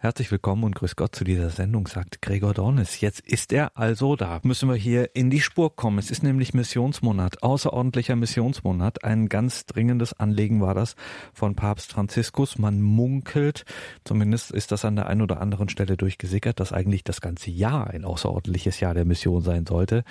Herzlich willkommen und grüß Gott zu dieser Sendung, sagt Gregor Dornis. Jetzt ist er also da. Müssen wir hier in die Spur kommen. Es ist nämlich Missionsmonat, außerordentlicher Missionsmonat. Ein ganz dringendes Anliegen war das von Papst Franziskus. Man munkelt, zumindest ist das an der einen oder anderen Stelle durchgesickert, dass eigentlich das ganze Jahr ein außerordentliches Jahr der Mission sein sollte.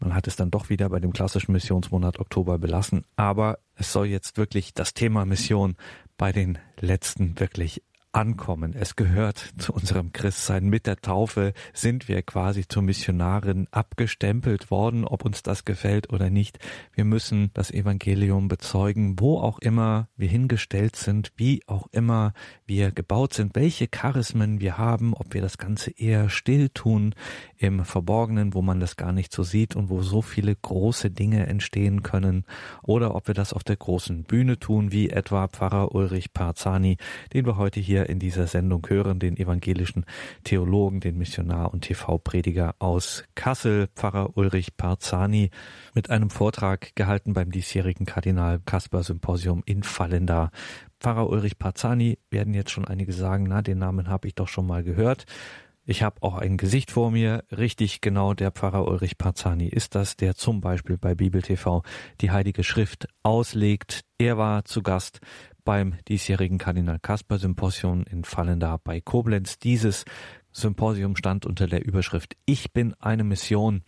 Man hat es dann doch wieder bei dem klassischen Missionsmonat Oktober belassen. Aber es soll jetzt wirklich das Thema Mission bei den letzten wirklich ankommen. Es gehört zu unserem Christsein. Mit der Taufe sind wir quasi zur Missionarin abgestempelt worden, ob uns das gefällt oder nicht. Wir müssen das Evangelium bezeugen, wo auch immer wir hingestellt sind, wie auch immer wir gebaut sind, welche Charismen wir haben, ob wir das Ganze eher still tun, im Verborgenen, wo man das gar nicht so sieht und wo so viele große Dinge entstehen können, oder ob wir das auf der großen Bühne tun, wie etwa Pfarrer Ulrich Parzani, den wir heute hier in dieser Sendung hören, den evangelischen Theologen, den Missionar und TV-Prediger aus Kassel, Pfarrer Ulrich Parzani, mit einem Vortrag gehalten beim diesjährigen Kardinal Kasper Symposium in Fallenda. Pfarrer Ulrich Parzani werden jetzt schon einige sagen, na, den Namen habe ich doch schon mal gehört. Ich habe auch ein Gesicht vor mir, richtig genau der Pfarrer Ulrich Parzani ist das, der zum Beispiel bei Bibel TV die Heilige Schrift auslegt. Er war zu Gast beim diesjährigen Kardinal Kasper Symposium in Fallenda bei Koblenz. Dieses Symposium stand unter der Überschrift Ich bin eine Mission,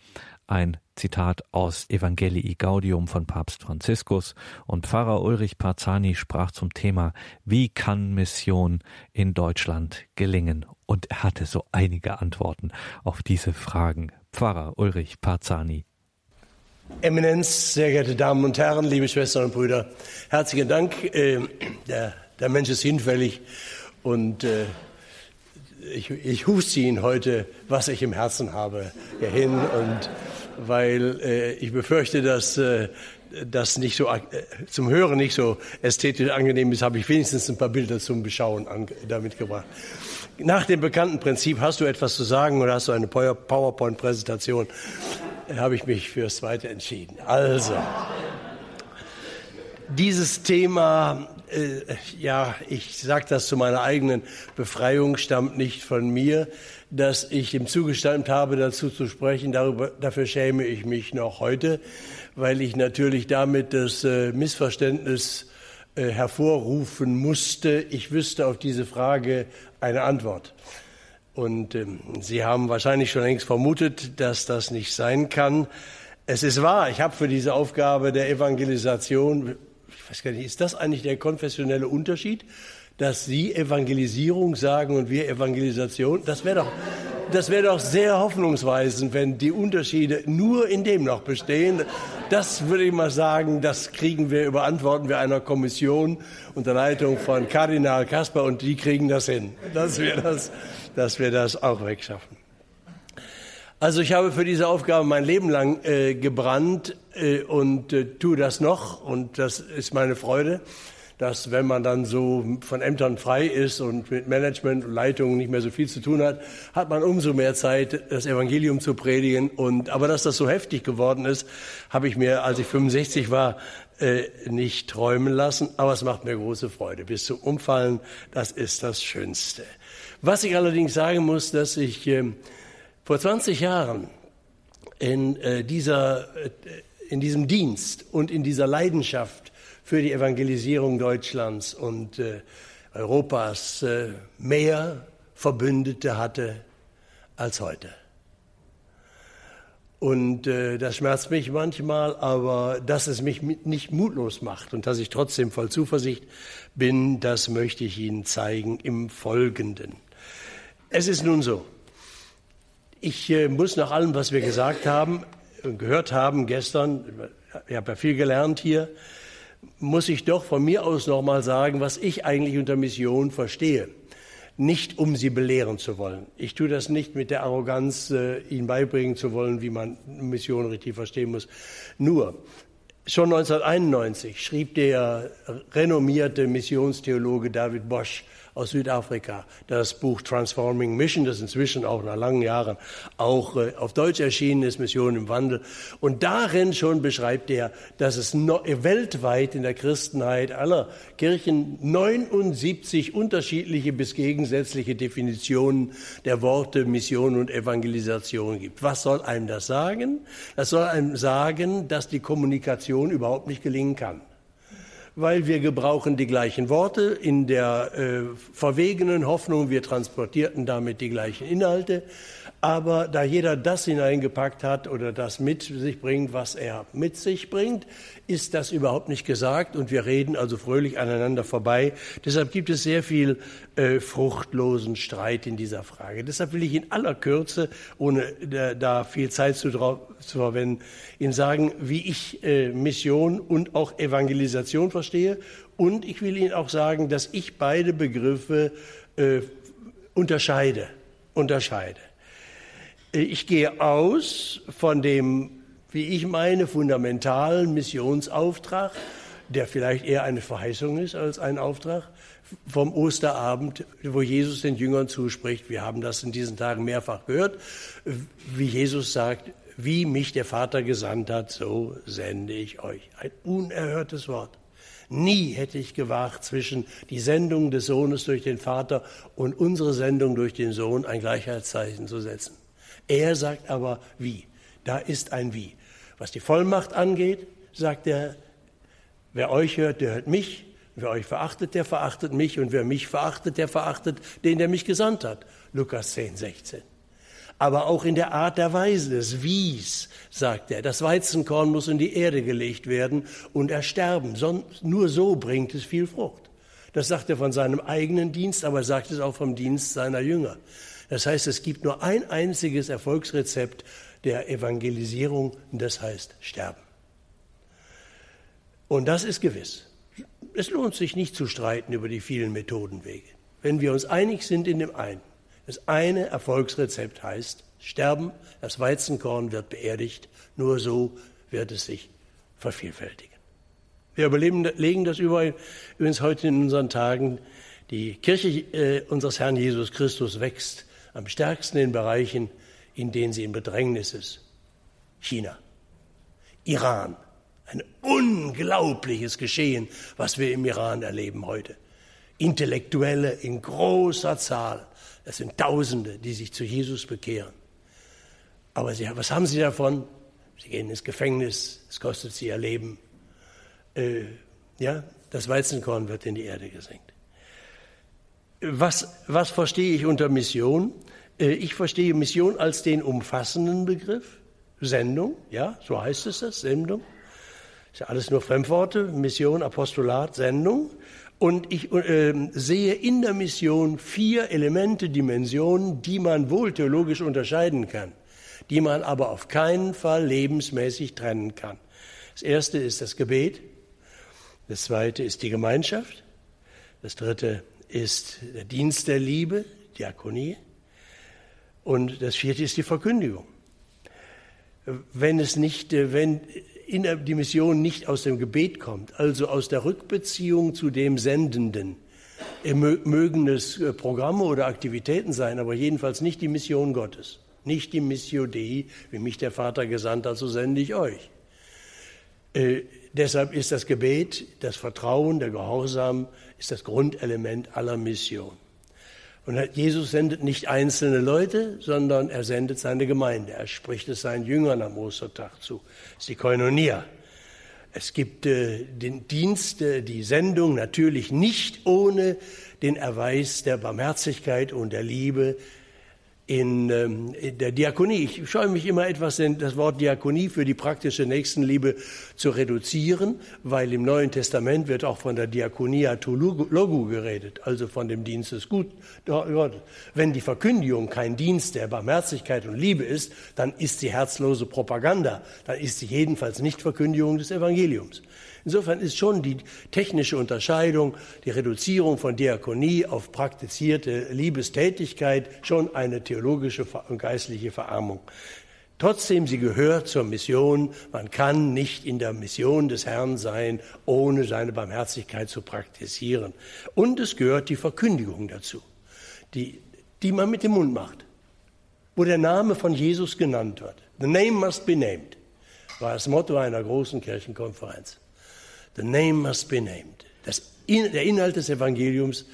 ein Zitat aus Evangelii Gaudium von Papst Franziskus und Pfarrer Ulrich Parzani sprach zum Thema Wie kann Mission in Deutschland gelingen? Und er hatte so einige Antworten auf diese Fragen. Pfarrer Ulrich Parzani. Eminenz, sehr geehrte Damen und Herren, liebe Schwestern und Brüder, herzlichen Dank. Äh, der, der Mensch ist hinfällig und äh, ich, ich huste Ihnen heute, was ich im Herzen habe, hierhin. Und weil äh, ich befürchte, dass äh, das nicht so äh, zum Hören nicht so ästhetisch angenehm ist, habe ich wenigstens ein paar Bilder zum Beschauen damit gebracht. Nach dem bekannten Prinzip, hast du etwas zu sagen oder hast du eine PowerPoint-Präsentation, habe ich mich fürs Zweite entschieden. Also, dieses Thema, äh, ja, ich sage das zu meiner eigenen Befreiung, stammt nicht von mir, dass ich ihm zugestimmt habe, dazu zu sprechen. Darüber, dafür schäme ich mich noch heute, weil ich natürlich damit das äh, Missverständnis äh, hervorrufen musste. Ich wüsste auf diese Frage eine Antwort. Und ähm, Sie haben wahrscheinlich schon längst vermutet, dass das nicht sein kann. Es ist wahr, ich habe für diese Aufgabe der Evangelisation, ich weiß gar nicht, ist das eigentlich der konfessionelle Unterschied? Dass Sie Evangelisierung sagen und wir Evangelisation. Das wäre doch, das doch sehr hoffnungsweisend, wenn die Unterschiede nur in dem noch bestehen. Das würde ich mal sagen, das kriegen wir, überantworten wir einer Kommission unter Leitung von Kardinal Kasper und die kriegen das hin, dass wir das, dass wir das auch wegschaffen. Also ich habe für diese Aufgabe mein Leben lang äh, gebrannt äh, und äh, tue das noch und das ist meine Freude dass wenn man dann so von Ämtern frei ist und mit Management und Leitung nicht mehr so viel zu tun hat, hat man umso mehr Zeit, das Evangelium zu predigen. Und, aber dass das so heftig geworden ist, habe ich mir, als ich 65 war, äh, nicht träumen lassen. Aber es macht mir große Freude. Bis zum Umfallen, das ist das Schönste. Was ich allerdings sagen muss, dass ich äh, vor 20 Jahren in, äh, dieser, äh, in diesem Dienst und in dieser Leidenschaft für die Evangelisierung Deutschlands und äh, Europas äh, mehr Verbündete hatte als heute. Und äh, das schmerzt mich manchmal, aber dass es mich nicht mutlos macht und dass ich trotzdem voll Zuversicht bin, das möchte ich Ihnen zeigen im Folgenden. Es ist nun so, ich äh, muss nach allem, was wir gesagt haben, gehört haben gestern, ich habe ja viel gelernt hier, muss ich doch von mir aus nochmal sagen, was ich eigentlich unter Mission verstehe. Nicht, um sie belehren zu wollen. Ich tue das nicht mit der Arroganz, äh, ihnen beibringen zu wollen, wie man Mission richtig verstehen muss. Nur, schon 1991 schrieb der renommierte Missionstheologe David Bosch aus Südafrika, das Buch Transforming Mission, das inzwischen auch nach langen Jahren auch äh, auf Deutsch erschienen ist, Mission im Wandel. Und darin schon beschreibt er, dass es weltweit in der Christenheit aller Kirchen 79 unterschiedliche bis gegensätzliche Definitionen der Worte Mission und Evangelisation gibt. Was soll einem das sagen? Das soll einem sagen, dass die Kommunikation überhaupt nicht gelingen kann weil wir gebrauchen die gleichen Worte in der äh, verwegenen Hoffnung, wir transportierten damit die gleichen Inhalte. Aber da jeder das hineingepackt hat oder das mit sich bringt, was er mit sich bringt, ist das überhaupt nicht gesagt und wir reden also fröhlich aneinander vorbei. Deshalb gibt es sehr viel äh, fruchtlosen Streit in dieser Frage. Deshalb will ich in aller Kürze, ohne da viel Zeit zu, zu, verwenden, Ihnen sagen, wie ich äh, Mission und auch Evangelisation verstehe. Und ich will Ihnen auch sagen, dass ich beide Begriffe äh, unterscheide. Unterscheide. Ich gehe aus von dem, wie ich meine, fundamentalen Missionsauftrag, der vielleicht eher eine Verheißung ist als ein Auftrag, vom Osterabend, wo Jesus den Jüngern zuspricht. Wir haben das in diesen Tagen mehrfach gehört, wie Jesus sagt, wie mich der Vater gesandt hat, so sende ich euch. Ein unerhörtes Wort. Nie hätte ich gewagt, zwischen die Sendung des Sohnes durch den Vater und unsere Sendung durch den Sohn ein Gleichheitszeichen zu setzen. Er sagt aber wie. Da ist ein Wie. Was die Vollmacht angeht, sagt er, wer euch hört, der hört mich. Wer euch verachtet, der verachtet mich. Und wer mich verachtet, der verachtet den, der mich gesandt hat. Lukas 10, 16. Aber auch in der Art der Weise des Wies, sagt er, das Weizenkorn muss in die Erde gelegt werden und ersterben. Nur so bringt es viel Frucht. Das sagt er von seinem eigenen Dienst, aber er sagt es auch vom Dienst seiner Jünger. Das heißt, es gibt nur ein einziges Erfolgsrezept der Evangelisierung und das heißt Sterben. Und das ist gewiss. Es lohnt sich nicht zu streiten über die vielen Methodenwege. Wenn wir uns einig sind in dem einen, das eine Erfolgsrezept heißt Sterben, das Weizenkorn wird beerdigt, nur so wird es sich vervielfältigen. Wir überlegen das übrigens heute in unseren Tagen. Die Kirche äh, unseres Herrn Jesus Christus wächst am stärksten in Bereichen, in denen sie in Bedrängnis ist. China, Iran, ein unglaubliches Geschehen, was wir im Iran erleben heute. Intellektuelle in großer Zahl. Es sind Tausende, die sich zu Jesus bekehren. Aber sie, was haben sie davon? Sie gehen ins Gefängnis, es kostet sie ihr Leben. Äh, ja, das Weizenkorn wird in die Erde gesenkt. Was, was verstehe ich unter Mission? Äh, ich verstehe Mission als den umfassenden Begriff. Sendung, ja, so heißt es das, Sendung. Ist ja alles nur Fremdworte, Mission, Apostolat, Sendung. Und ich äh, sehe in der Mission vier Elemente, Dimensionen, die man wohl theologisch unterscheiden kann, die man aber auf keinen Fall lebensmäßig trennen kann. Das erste ist das Gebet, das zweite ist die Gemeinschaft, das dritte ist der Dienst der Liebe, Diakonie. Und das vierte ist die Verkündigung. Wenn es nicht, äh, wenn die Mission nicht aus dem Gebet kommt, also aus der Rückbeziehung zu dem Sendenden, mögen es äh, Programme oder Aktivitäten sein, aber jedenfalls nicht die Mission Gottes, nicht die Missio Dei, wie mich der Vater gesandt hat, so sende ich euch. Äh, deshalb ist das Gebet, das Vertrauen, der Gehorsam, ist das Grundelement aller Mission. Und Jesus sendet nicht einzelne Leute, sondern er sendet seine Gemeinde. Er spricht es seinen Jüngern am Ostertag zu. Das ist die Koinonia. Es gibt äh, den Dienst, äh, die Sendung natürlich nicht ohne den Erweis der Barmherzigkeit und der Liebe in, ähm, in, der Diakonie. Ich scheue mich immer etwas, das Wort Diakonie für die praktische Nächstenliebe zu reduzieren, weil im Neuen Testament wird auch von der Diakonia to logu geredet, also von dem Dienst des Gut. Wenn die Verkündigung kein Dienst der Barmherzigkeit und Liebe ist, dann ist sie herzlose Propaganda, dann ist sie jedenfalls nicht Verkündigung des Evangeliums. Insofern ist schon die technische Unterscheidung, die Reduzierung von Diakonie auf praktizierte Liebestätigkeit schon eine theologische und geistliche Verarmung. Trotzdem, sie gehört zur Mission. Man kann nicht in der Mission des Herrn sein, ohne seine Barmherzigkeit zu praktizieren. Und es gehört die Verkündigung dazu, die, die man mit dem Mund macht, wo der Name von Jesus genannt wird. The name must be named, war das Motto einer großen Kirchenkonferenz. The name must be named. Das, der Inhalt des Evangeliums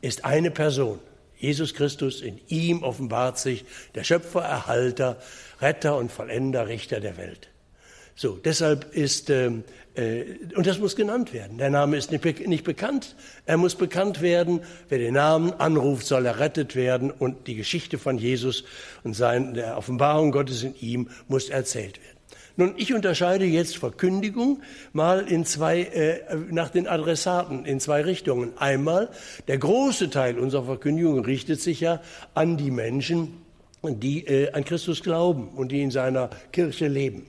ist eine Person. Jesus Christus, in ihm offenbart sich der Schöpfer, Erhalter, Retter und Vollender, Richter der Welt. So, deshalb ist, ähm, äh, und das muss genannt werden. Der Name ist nicht, nicht bekannt. Er muss bekannt werden. Wer den Namen anruft, soll errettet werden. Und die Geschichte von Jesus und der Offenbarung Gottes in ihm muss erzählt werden. Nun, ich unterscheide jetzt Verkündigung mal in zwei, äh, nach den Adressaten in zwei Richtungen. Einmal, der große Teil unserer Verkündigung richtet sich ja an die Menschen, die äh, an Christus glauben und die in seiner Kirche leben.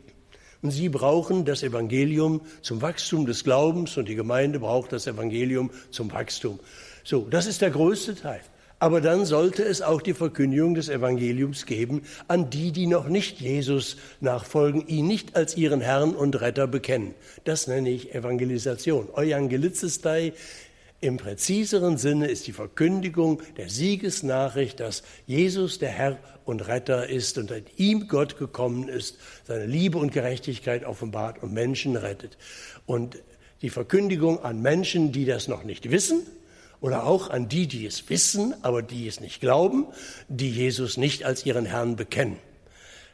Und sie brauchen das Evangelium zum Wachstum des Glaubens und die Gemeinde braucht das Evangelium zum Wachstum. So, das ist der größte Teil. Aber dann sollte es auch die Verkündigung des Evangeliums geben an die, die noch nicht Jesus nachfolgen, ihn nicht als ihren Herrn und Retter bekennen. Das nenne ich Evangelisation. Euangelizistei im präziseren Sinne ist die Verkündigung der Siegesnachricht, dass Jesus der Herr und Retter ist und in ihm Gott gekommen ist, seine Liebe und Gerechtigkeit offenbart und Menschen rettet. Und die Verkündigung an Menschen, die das noch nicht wissen, oder auch an die, die es wissen, aber die es nicht glauben, die Jesus nicht als ihren Herrn bekennen.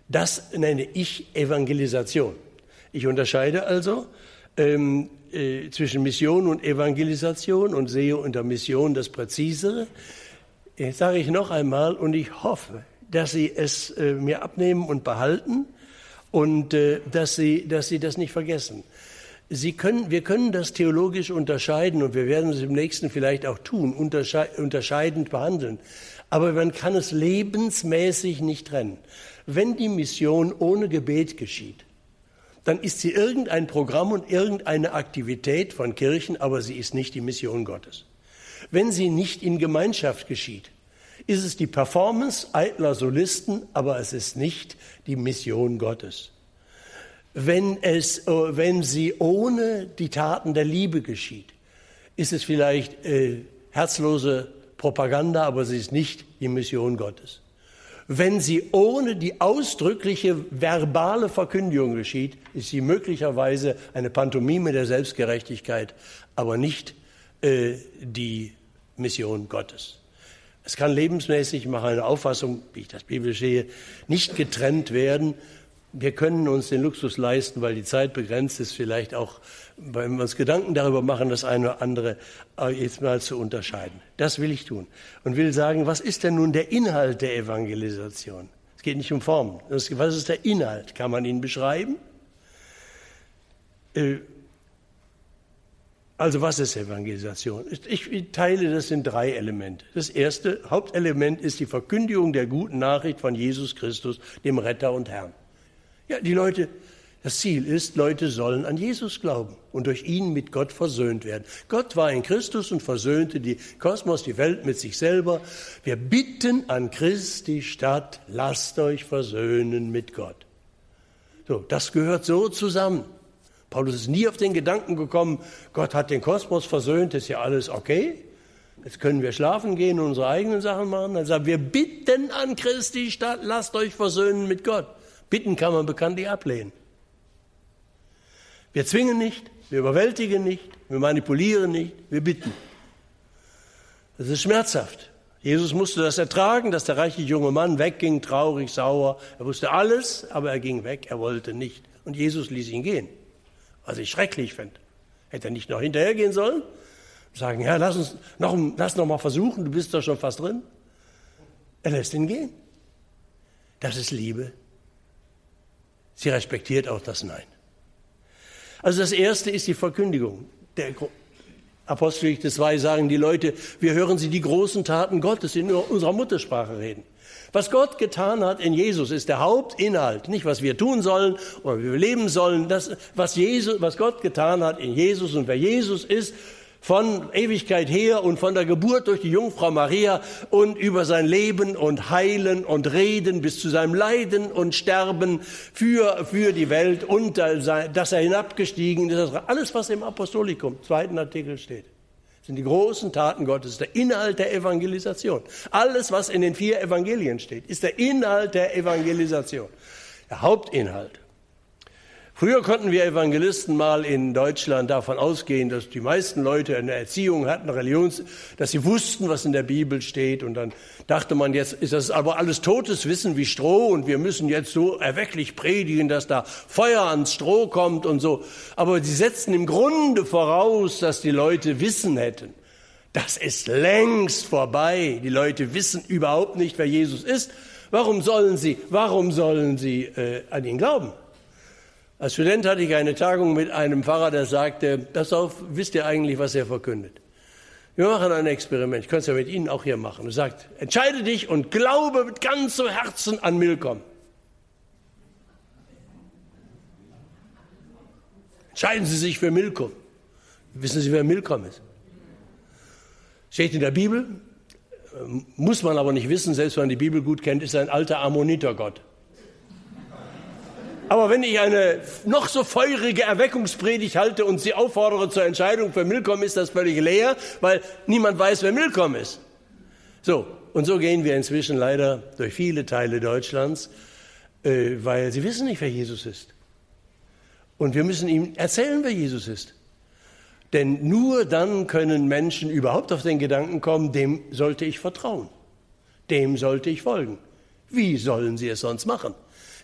Das nenne ich Evangelisation. Ich unterscheide also ähm, äh, zwischen Mission und Evangelisation und sehe unter Mission das Präzisere. Jetzt sage ich noch einmal und ich hoffe, dass Sie es äh, mir abnehmen und behalten und äh, dass, Sie, dass Sie das nicht vergessen. Sie können, wir können das theologisch unterscheiden und wir werden es im nächsten vielleicht auch tun, untersche unterscheidend behandeln. Aber man kann es lebensmäßig nicht trennen. Wenn die Mission ohne Gebet geschieht, dann ist sie irgendein Programm und irgendeine Aktivität von Kirchen, aber sie ist nicht die Mission Gottes. Wenn sie nicht in Gemeinschaft geschieht, ist es die Performance eitler Solisten, aber es ist nicht die Mission Gottes wenn, es, äh, wenn sie ohne die Taten der Liebe geschieht, ist es vielleicht äh, herzlose Propaganda, aber sie ist nicht die Mission Gottes. Wenn sie ohne die ausdrückliche verbale Verkündigung geschieht, ist sie möglicherweise eine Pantomime der Selbstgerechtigkeit, aber nicht äh, die Mission Gottes. Es kann lebensmäßig, ich mache eine Auffassung, wie ich das Bibel sehe, nicht getrennt werden wir können uns den Luxus leisten, weil die Zeit begrenzt ist, vielleicht auch, wenn wir uns Gedanken darüber machen, das eine oder andere äh, jetzt mal zu unterscheiden. Das will ich tun. Und will sagen, was ist denn nun der Inhalt der Evangelisation? Es geht nicht um Formen. Was ist der Inhalt? Kann man ihn beschreiben? Äh, also was ist Evangelisation? Ich teile das in drei Elemente. Das erste Hauptelement ist die Verkündigung der guten Nachricht von Jesus Christus, dem Retter und Herrn. Ja, die Leute, das Ziel ist, Leute sollen an Jesus glauben und durch ihn mit Gott versöhnt werden. Gott war in Christus und versöhnte die Kosmos, die Welt mit sich selber. Wir bitten an Christi Stadt, lasst euch versöhnen mit Gott. So, das gehört so zusammen. Paulus ist nie auf den Gedanken gekommen, Gott hat den Kosmos versöhnt, ist ja alles okay. Jetzt können wir schlafen gehen und unsere eigenen Sachen machen. Dann sagt wir bitten an Christi Stadt, lasst euch versöhnen mit Gott. Bitten kann man bekanntlich ablehnen. Wir zwingen nicht, wir überwältigen nicht, wir manipulieren nicht, wir bitten. Das ist schmerzhaft. Jesus musste das ertragen, dass der reiche junge Mann wegging, traurig, sauer. Er wusste alles, aber er ging weg, er wollte nicht. Und Jesus ließ ihn gehen, was ich schrecklich finde. Hätte er nicht noch hinterhergehen sollen? Sagen, ja, lass uns noch, lass noch mal versuchen, du bist doch schon fast drin. Er lässt ihn gehen. Das ist Liebe. Sie respektiert auch das Nein. Also das Erste ist die Verkündigung. Der Apostelgeschichte 2 sagen die Leute, wir hören sie die großen Taten Gottes in unserer Muttersprache reden. Was Gott getan hat in Jesus ist der Hauptinhalt, nicht was wir tun sollen oder wie wir leben sollen. Das, was, Jesus, was Gott getan hat in Jesus und wer Jesus ist, von Ewigkeit her und von der Geburt durch die Jungfrau Maria und über sein Leben und Heilen und Reden bis zu seinem Leiden und Sterben für, für die Welt und dass er hinabgestiegen ist. Alles, was im Apostolikum, zweiten Artikel steht sind die großen Taten Gottes, der Inhalt der Evangelisation. Alles, was in den vier Evangelien steht, ist der Inhalt der Evangelisation, der Hauptinhalt. Früher konnten wir Evangelisten mal in Deutschland davon ausgehen, dass die meisten Leute eine Erziehung hatten, Religions, dass sie wussten, was in der Bibel steht. Und dann dachte man, jetzt ist das aber alles totes Wissen wie Stroh und wir müssen jetzt so erwecklich predigen, dass da Feuer ans Stroh kommt und so. Aber sie setzten im Grunde voraus, dass die Leute Wissen hätten. Das ist längst vorbei. Die Leute wissen überhaupt nicht, wer Jesus ist. Warum sollen sie, warum sollen sie äh, an ihn glauben? Als Student hatte ich eine Tagung mit einem Pfarrer, der sagte, pass auf, wisst ihr eigentlich, was er verkündet? Wir machen ein Experiment, ich könnte es ja mit Ihnen auch hier machen. Er sagt, entscheide dich und glaube mit ganzem Herzen an Milkom. Entscheiden Sie sich für Milkom. Wissen Sie, wer Milkom ist? Steht in der Bibel, muss man aber nicht wissen, selbst wenn man die Bibel gut kennt, ist ein alter Ammonitergott. Aber wenn ich eine noch so feurige Erweckungspredigt halte und sie auffordere zur Entscheidung für Milkom, ist das völlig leer, weil niemand weiß, wer Milkom ist. So, und so gehen wir inzwischen leider durch viele Teile Deutschlands, äh, weil sie wissen nicht, wer Jesus ist. Und wir müssen ihm erzählen, wer Jesus ist. Denn nur dann können Menschen überhaupt auf den Gedanken kommen, dem sollte ich vertrauen, dem sollte ich folgen. Wie sollen sie es sonst machen?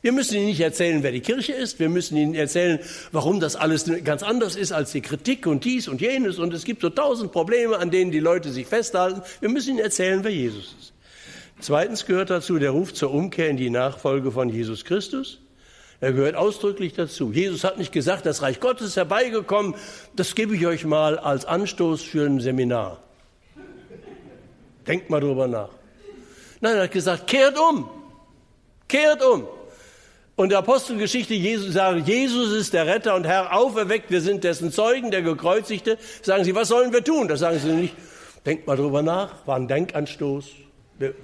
Wir müssen Ihnen nicht erzählen, wer die Kirche ist. Wir müssen Ihnen erzählen, warum das alles ganz anders ist als die Kritik und dies und jenes. Und es gibt so tausend Probleme, an denen die Leute sich festhalten. Wir müssen Ihnen erzählen, wer Jesus ist. Zweitens gehört dazu der Ruf zur Umkehr in die Nachfolge von Jesus Christus. Er gehört ausdrücklich dazu. Jesus hat nicht gesagt, das Reich Gottes ist herbeigekommen. Das gebe ich euch mal als Anstoß für ein Seminar. Denkt mal drüber nach. Nein, er hat gesagt, kehrt um. Kehrt um. Und der Apostelgeschichte Jesus sagt, Jesus ist der Retter und Herr auferweckt, wir sind dessen Zeugen, der Gekreuzigte. Sagen sie, was sollen wir tun? Das sagen sie nicht. Denkt mal drüber nach, war ein Denkanstoß. Wir,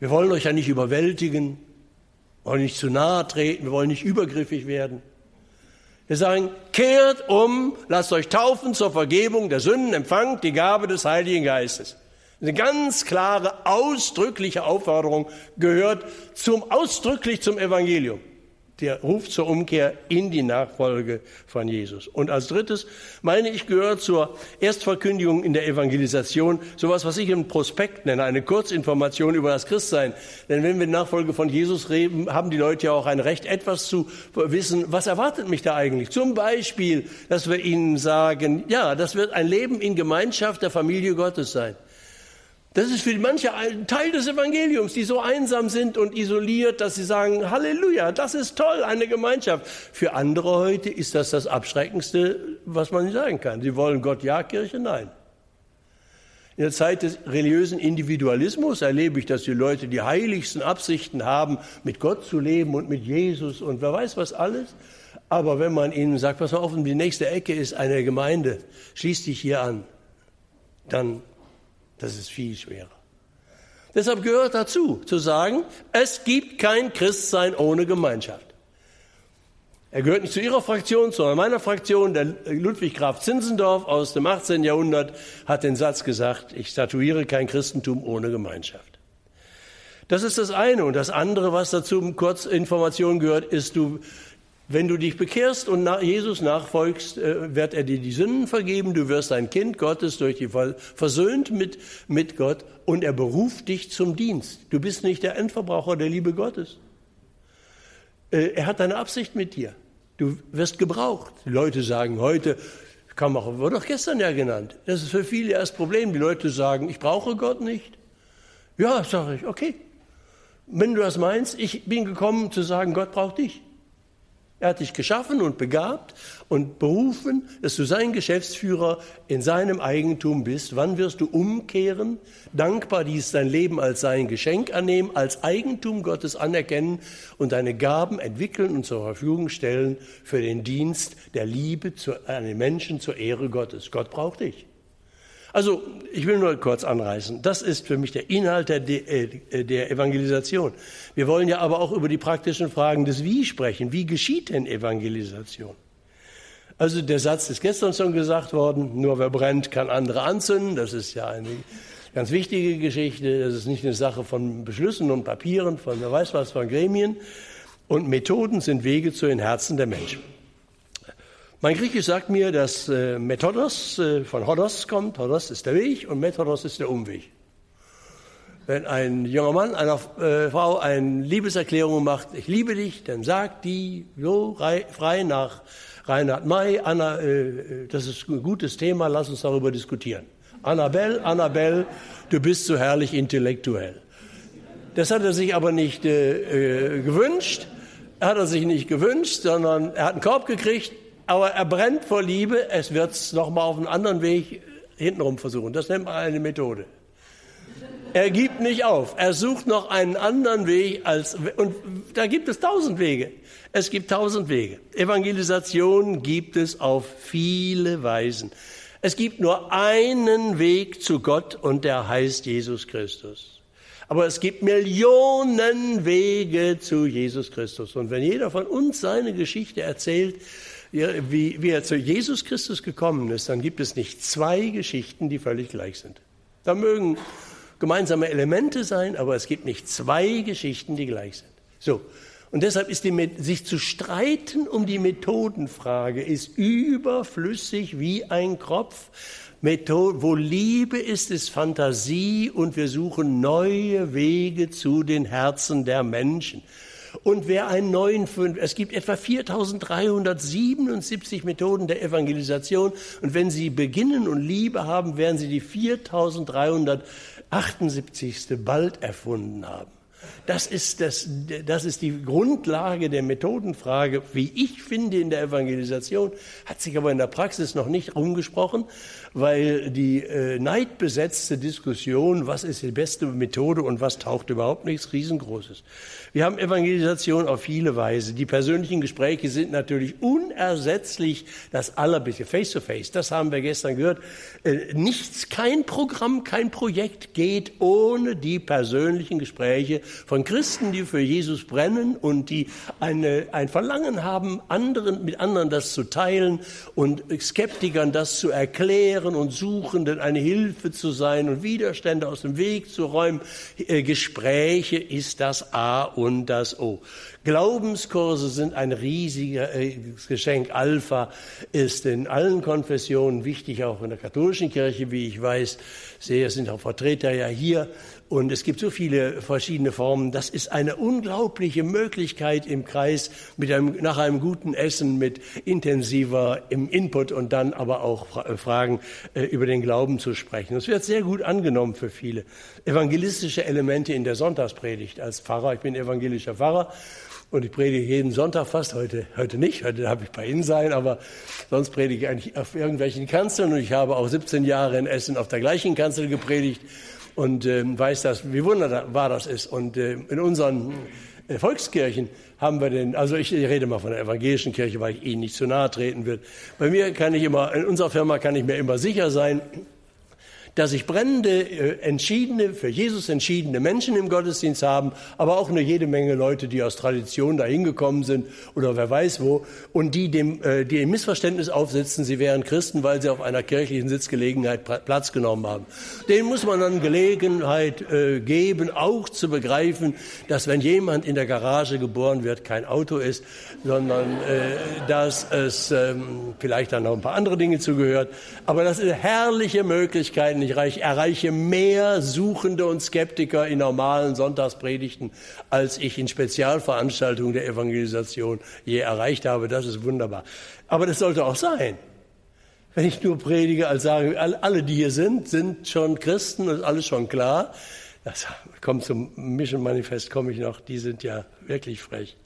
wir wollen euch ja nicht überwältigen, wollen nicht zu nahe treten, wir wollen nicht übergriffig werden. Wir sagen, kehrt um, lasst euch taufen zur Vergebung der Sünden, empfangt die Gabe des Heiligen Geistes. Eine ganz klare, ausdrückliche Aufforderung gehört zum, ausdrücklich zum Evangelium. Der Ruf zur Umkehr in die Nachfolge von Jesus. Und als drittes, meine ich, gehört zur Erstverkündigung in der Evangelisation sowas, was ich im Prospekt nenne, eine Kurzinformation über das Christsein. Denn wenn wir Nachfolge von Jesus reden, haben die Leute ja auch ein Recht, etwas zu wissen, was erwartet mich da eigentlich? Zum Beispiel, dass wir ihnen sagen, ja, das wird ein Leben in Gemeinschaft der Familie Gottes sein. Das ist für manche ein Teil des Evangeliums, die so einsam sind und isoliert, dass sie sagen, Halleluja, das ist toll, eine Gemeinschaft. Für andere heute ist das das Abschreckendste, was man sagen kann. Sie wollen Gott ja, Kirche nein. In der Zeit des religiösen Individualismus erlebe ich, dass die Leute die heiligsten Absichten haben, mit Gott zu leben und mit Jesus und wer weiß was alles. Aber wenn man ihnen sagt, pass mal auf, die nächste Ecke ist eine Gemeinde, schließ dich hier an, dann das ist viel schwerer. Deshalb gehört dazu, zu sagen, es gibt kein Christsein ohne Gemeinschaft. Er gehört nicht zu Ihrer Fraktion, sondern meiner Fraktion. Der Ludwig Graf Zinzendorf aus dem 18. Jahrhundert hat den Satz gesagt, ich statuiere kein Christentum ohne Gemeinschaft. Das ist das eine. Und das andere, was dazu kurz Information gehört, ist, du wenn du dich bekehrst und Jesus nachfolgst, äh, wird er dir die Sünden vergeben. Du wirst ein Kind Gottes durch die Fall versöhnt mit, mit Gott und er beruft dich zum Dienst. Du bist nicht der Endverbraucher der Liebe Gottes. Äh, er hat eine Absicht mit dir. Du wirst gebraucht. Die Leute sagen heute, kam auch, wurde doch gestern ja genannt. Das ist für viele erst Problem. Die Leute sagen, ich brauche Gott nicht. Ja, sage ich, okay. Wenn du das meinst, ich bin gekommen zu sagen, Gott braucht dich. Er hat dich geschaffen und begabt und berufen, dass du sein Geschäftsführer in seinem Eigentum bist. Wann wirst du umkehren, dankbar dies dein Leben als sein Geschenk annehmen, als Eigentum Gottes anerkennen und deine Gaben entwickeln und zur Verfügung stellen für den Dienst der Liebe an den Menschen zur Ehre Gottes? Gott braucht dich. Also, ich will nur kurz anreißen. Das ist für mich der Inhalt der, äh, der, Evangelisation. Wir wollen ja aber auch über die praktischen Fragen des Wie sprechen. Wie geschieht denn Evangelisation? Also, der Satz ist gestern schon gesagt worden, nur wer brennt, kann andere anzünden. Das ist ja eine ganz wichtige Geschichte. Das ist nicht eine Sache von Beschlüssen und Papieren, von wer weiß was, von Gremien. Und Methoden sind Wege zu den Herzen der Menschen. Mein Griechisch sagt mir, dass äh, Methodos äh, von Hodos kommt. Hodos ist der Weg und Methodos ist der Umweg. Wenn ein junger Mann einer äh, Frau eine Liebeserklärung macht, ich liebe dich, dann sagt die so frei nach Reinhard May, Anna, äh, äh, das ist ein gutes Thema, lass uns darüber diskutieren. Annabelle, Annabelle, du bist so herrlich intellektuell. Das hat er sich aber nicht äh, äh, gewünscht. Hat er sich nicht gewünscht, sondern er hat einen Korb gekriegt, aber er brennt vor Liebe, es wird es nochmal auf einen anderen Weg hintenrum versuchen. Das nennt man eine Methode. Er gibt nicht auf. Er sucht noch einen anderen Weg als, und da gibt es tausend Wege. Es gibt tausend Wege. Evangelisation gibt es auf viele Weisen. Es gibt nur einen Weg zu Gott und der heißt Jesus Christus. Aber es gibt Millionen Wege zu Jesus Christus. Und wenn jeder von uns seine Geschichte erzählt, wie, wie er zu Jesus Christus gekommen ist, dann gibt es nicht zwei Geschichten, die völlig gleich sind. Da mögen gemeinsame Elemente sein, aber es gibt nicht zwei Geschichten, die gleich sind. So. Und deshalb ist die, sich zu streiten um die Methodenfrage ist überflüssig wie ein Kropf. Methode, wo Liebe ist, ist Fantasie und wir suchen neue Wege zu den Herzen der Menschen. Und wer einen neuen, es gibt etwa 4377 Methoden der Evangelisation. Und wenn Sie beginnen und Liebe haben, werden Sie die 4378. bald erfunden haben. Das ist, das, das ist die Grundlage der Methodenfrage, wie ich finde, in der Evangelisation, hat sich aber in der Praxis noch nicht rumgesprochen, weil die äh, neidbesetzte Diskussion, was ist die beste Methode und was taucht überhaupt nichts, riesengroß ist. Wir haben Evangelisation auf viele Weise. Die persönlichen Gespräche sind natürlich unersetzlich das allerbeste. Face-to-face, das haben wir gestern gehört. Äh, nichts, kein Programm, kein Projekt geht ohne die persönlichen Gespräche von Christen, die für Jesus brennen und die eine, ein Verlangen haben, anderen, mit anderen das zu teilen und Skeptikern das zu erklären und Suchenden eine Hilfe zu sein und Widerstände aus dem Weg zu räumen. Äh, Gespräche ist das A und das O. Glaubenskurse sind ein riesiges Geschenk. Alpha ist in allen Konfessionen wichtig, auch in der katholischen Kirche, wie ich weiß. Sehe, es sind auch Vertreter ja hier. Und es gibt so viele verschiedene Formen. Das ist eine unglaubliche Möglichkeit im Kreis mit einem, nach einem guten Essen, mit intensiver im Input und dann aber auch äh, Fragen äh, über den Glauben zu sprechen. Das wird sehr gut angenommen für viele. Evangelistische Elemente in der Sonntagspredigt als Pfarrer. Ich bin evangelischer Pfarrer. Und ich predige jeden Sonntag fast, heute, heute nicht, heute habe ich bei Ihnen sein, aber sonst predige ich eigentlich auf irgendwelchen Kanzeln und ich habe auch 17 Jahre in Essen auf der gleichen Kanzel gepredigt und äh, weiß das, wie wunderbar das ist. Und äh, in unseren äh, Volkskirchen haben wir den, also ich rede mal von der evangelischen Kirche, weil ich Ihnen nicht zu nahe treten will. Bei mir kann ich immer, in unserer Firma kann ich mir immer sicher sein, dass ich brennende, äh, entschiedene, für Jesus entschiedene Menschen im Gottesdienst haben, aber auch eine jede Menge Leute, die aus Tradition dahin gekommen sind oder wer weiß wo und die dem, äh, die im Missverständnis aufsitzen, sie wären Christen, weil sie auf einer kirchlichen Sitzgelegenheit Platz genommen haben. Denen muss man dann Gelegenheit äh, geben, auch zu begreifen, dass wenn jemand in der Garage geboren wird, kein Auto ist, sondern dass es ähm, vielleicht dann noch ein paar andere Dinge zugehört. Aber das ist herrliche Möglichkeiten, ich erreiche mehr Suchende und Skeptiker in normalen Sonntagspredigten, als ich in Spezialveranstaltungen der Evangelisation je erreicht habe. Das ist wunderbar. Aber das sollte auch sein. Wenn ich nur predige, als sage, alle, die hier sind, sind schon Christen, ist alles schon klar. Das kommt zum Mission Manifest, komme ich noch, die sind ja wirklich frech.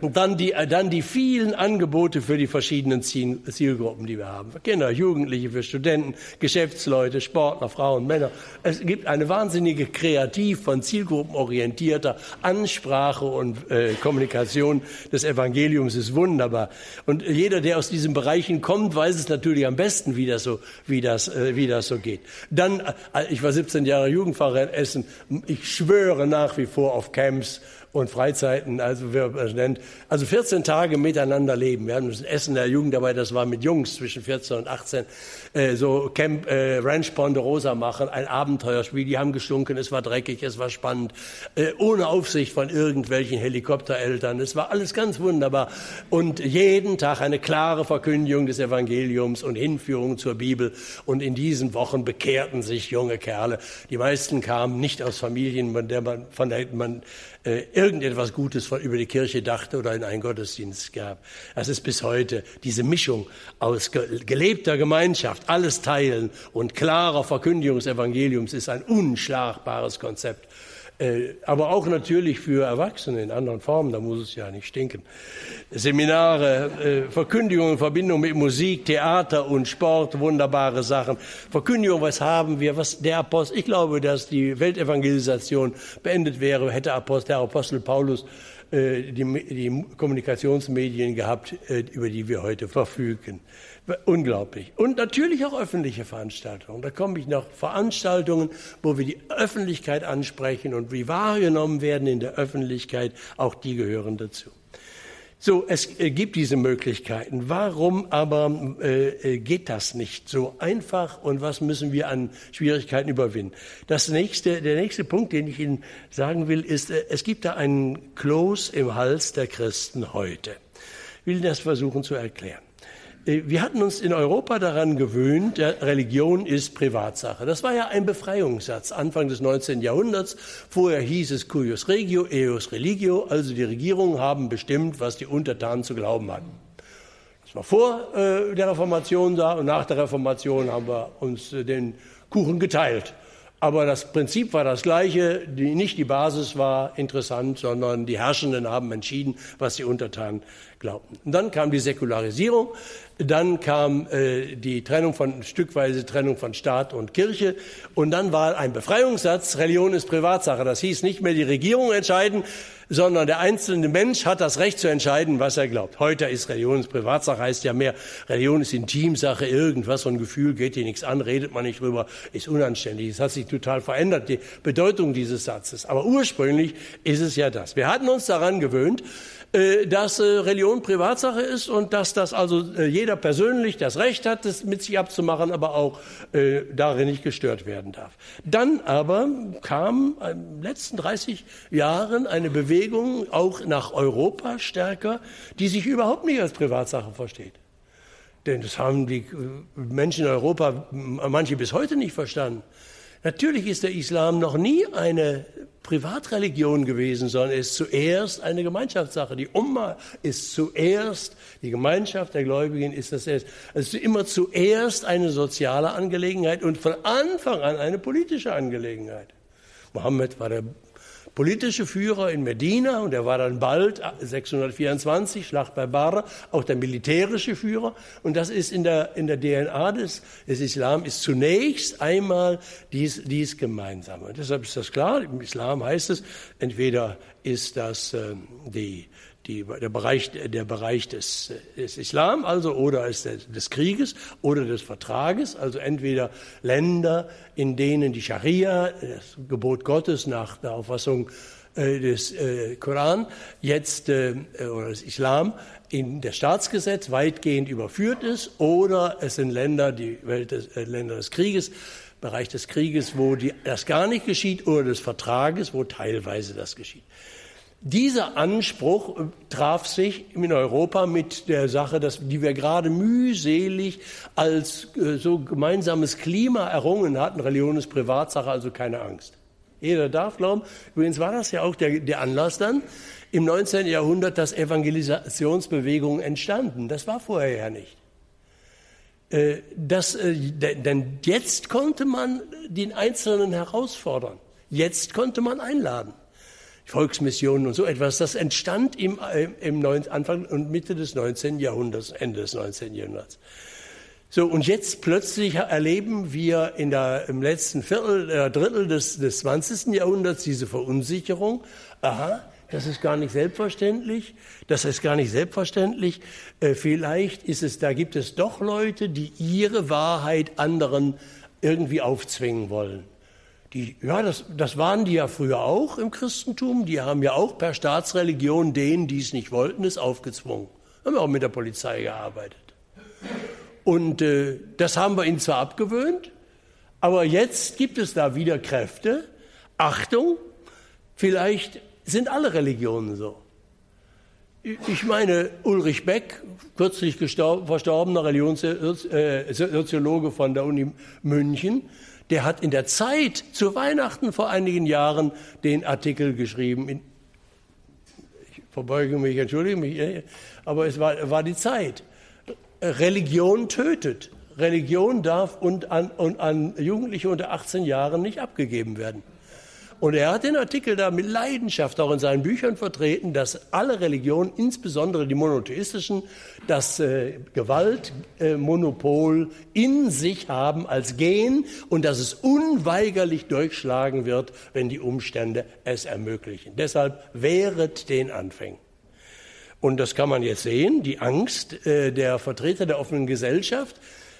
Dann die, äh, dann die vielen Angebote für die verschiedenen Zielgruppen, die wir haben. Für Kinder, Jugendliche, für Studenten, Geschäftsleute, Sportler, Frauen, Männer. Es gibt eine wahnsinnige Kreativ von zielgruppenorientierter Ansprache und äh, Kommunikation des Evangeliums ist wunderbar. Und jeder, der aus diesen Bereichen kommt, weiß es natürlich am besten, wie das so, wie das, äh, wie das so geht. Dann, äh, ich war 17 Jahre Jugendpfarrer in Essen. Ich schwöre nach wie vor auf Camps und Freizeiten, also wir nennt, also 14 Tage miteinander leben. Wir haben das Essen der Jugend dabei, das war mit Jungs zwischen 14 und 18, äh, so Camp äh, Ranch Ponderosa machen, ein Abenteuerspiel. Die haben gestunken, es war dreckig, es war spannend, äh, ohne Aufsicht von irgendwelchen Helikoptereltern. Es war alles ganz wunderbar und jeden Tag eine klare Verkündigung des Evangeliums und Hinführung zur Bibel. Und in diesen Wochen bekehrten sich junge Kerle. Die meisten kamen nicht aus Familien, von der man, von der man äh, irgendetwas Gutes über die Kirche dachte oder in einen Gottesdienst gab. Das ist bis heute diese Mischung aus gelebter Gemeinschaft, alles teilen und klarer Verkündigung des Evangeliums ist ein unschlagbares Konzept. Äh, aber auch natürlich für Erwachsene in anderen Formen, da muss es ja nicht stinken. Seminare, äh, Verkündigung in Verbindung mit Musik, Theater und Sport, wunderbare Sachen. Verkündigung, was haben wir, was der Apostel, ich glaube, dass die Weltevangelisation beendet wäre, hätte Apostel, der Apostel Paulus äh, die, die Kommunikationsmedien gehabt, über die wir heute verfügen. Unglaublich. Und natürlich auch öffentliche Veranstaltungen. Da komme ich noch Veranstaltungen, wo wir die Öffentlichkeit ansprechen und wie wahrgenommen werden in der Öffentlichkeit, auch die gehören dazu. So, es äh, gibt diese Möglichkeiten. Warum aber äh, äh, geht das nicht so einfach und was müssen wir an Schwierigkeiten überwinden? Das nächste, der nächste Punkt, den ich Ihnen sagen will, ist, äh, es gibt da einen Kloß im Hals der Christen heute. Ich will das versuchen zu erklären. Äh, wir hatten uns in Europa daran gewöhnt, Religion ist Privatsache. Das war ja ein Befreiungssatz Anfang des 19. Jahrhunderts. Vorher hieß es cuius regio, eus religio, also die Regierungen haben bestimmt, was die Untertanen zu glauben hatten. Das war vor äh, der Reformation da und nach der Reformation haben wir uns äh, den Kuchen geteilt. Aber das Prinzip war das gleiche, die, nicht die Basis war interessant, sondern die Herrschenden haben entschieden, was die Untertanen glaubten. Und dann kam die Säkularisierung, dann kam äh, die Trennung von stückweise Trennung von Staat und Kirche und dann war ein Befreiungssatz, Religion ist Privatsache. Das hieß nicht mehr die Regierung entscheiden, sondern der einzelne Mensch hat das Recht zu entscheiden, was er glaubt. Heute ist Religion ist Privatsache, heißt ja mehr, Religion ist Intimsache, irgendwas, ein Gefühl geht dir nichts an, redet man nicht drüber, ist unanständig. Es hat sich total verändert, die Bedeutung dieses Satzes. Aber ursprünglich ist es ja das. Wir hatten uns daran gewöhnt, dass äh, Religion Privatsache ist und dass das also äh, jeder persönlich das Recht hat, das mit sich abzumachen, aber auch darin nicht gestört werden darf. Dann aber kam in den letzten 30 Jahren eine Bewegung auch nach Europa stärker, die sich überhaupt nicht als Privatsache versteht. Denn das haben die Menschen in Europa, manche bis heute nicht verstanden. Natürlich ist der Islam noch nie eine Privatreligion gewesen, sondern er ist zuerst eine Gemeinschaftssache. Die Umma ist zuerst, die Gemeinschaft der Gläubigen ist das erst. Es ist immer zuerst eine soziale Angelegenheit und von Anfang an eine politische Angelegenheit. Mohammed war der politische Führer in Medina und er war dann bald 624 Schlacht bei Bara auch der militärische Führer und das ist in der in der DNA des, des Islam ist zunächst einmal dies dies gemeinsame. Und deshalb ist das klar. Im Islam heißt es entweder ist das äh, die die, der Bereich, der Bereich des, des Islam, also oder ist des, des Krieges oder des Vertrages, also entweder Länder, in denen die Scharia, das Gebot Gottes nach der Auffassung äh, des äh, Koran, jetzt äh, oder des Islam in das Staatsgesetz weitgehend überführt ist, oder es sind Länder, die Welt des, äh, Länder des Krieges, Bereich des Krieges, wo die, das gar nicht geschieht, oder des Vertrages, wo teilweise das geschieht. Dieser Anspruch traf sich in Europa mit der Sache, dass, die wir gerade mühselig als äh, so gemeinsames Klima errungen hatten. Religion ist Privatsache, also keine Angst. Jeder darf glauben. Übrigens war das ja auch der, der Anlass dann im 19. Jahrhundert, dass Evangelisationsbewegungen entstanden. Das war vorher ja nicht. Äh, das, äh, denn jetzt konnte man den Einzelnen herausfordern. Jetzt konnte man einladen. Volksmissionen und so etwas. Das entstand im, äh, im Anfang und Mitte des 19. Jahrhunderts, Ende des 19. Jahrhunderts. So, und jetzt plötzlich erleben wir in der, im letzten Viertel, äh, Drittel des, des 20. Jahrhunderts diese Verunsicherung. Aha, das ist gar nicht selbstverständlich. Das ist gar nicht selbstverständlich. Äh, vielleicht ist es, da gibt es doch Leute, die ihre Wahrheit anderen irgendwie aufzwingen wollen. Die, ja, das, das waren die ja früher auch im Christentum. Die haben ja auch per Staatsreligion denen, die es nicht wollten, es aufgezwungen. Haben auch mit der Polizei gearbeitet. Und äh, das haben wir ihnen zwar abgewöhnt, aber jetzt gibt es da wieder Kräfte. Achtung, vielleicht sind alle Religionen so. Ich meine, Ulrich Beck, kürzlich verstorbener Religionssoziologe von der Uni München, der hat in der Zeit zu Weihnachten vor einigen Jahren den Artikel geschrieben. Ich verbeuge mich, entschuldige mich, aber es war, war die Zeit. Religion tötet. Religion darf und an, und an Jugendliche unter 18 Jahren nicht abgegeben werden. Und er hat den Artikel da mit Leidenschaft auch in seinen Büchern vertreten, dass alle Religionen, insbesondere die monotheistischen, das äh, Gewaltmonopol äh, in sich haben als Gen und dass es unweigerlich durchschlagen wird, wenn die Umstände es ermöglichen. Deshalb wehret den Anfängen. Und das kann man jetzt sehen, die Angst äh, der Vertreter der offenen Gesellschaft,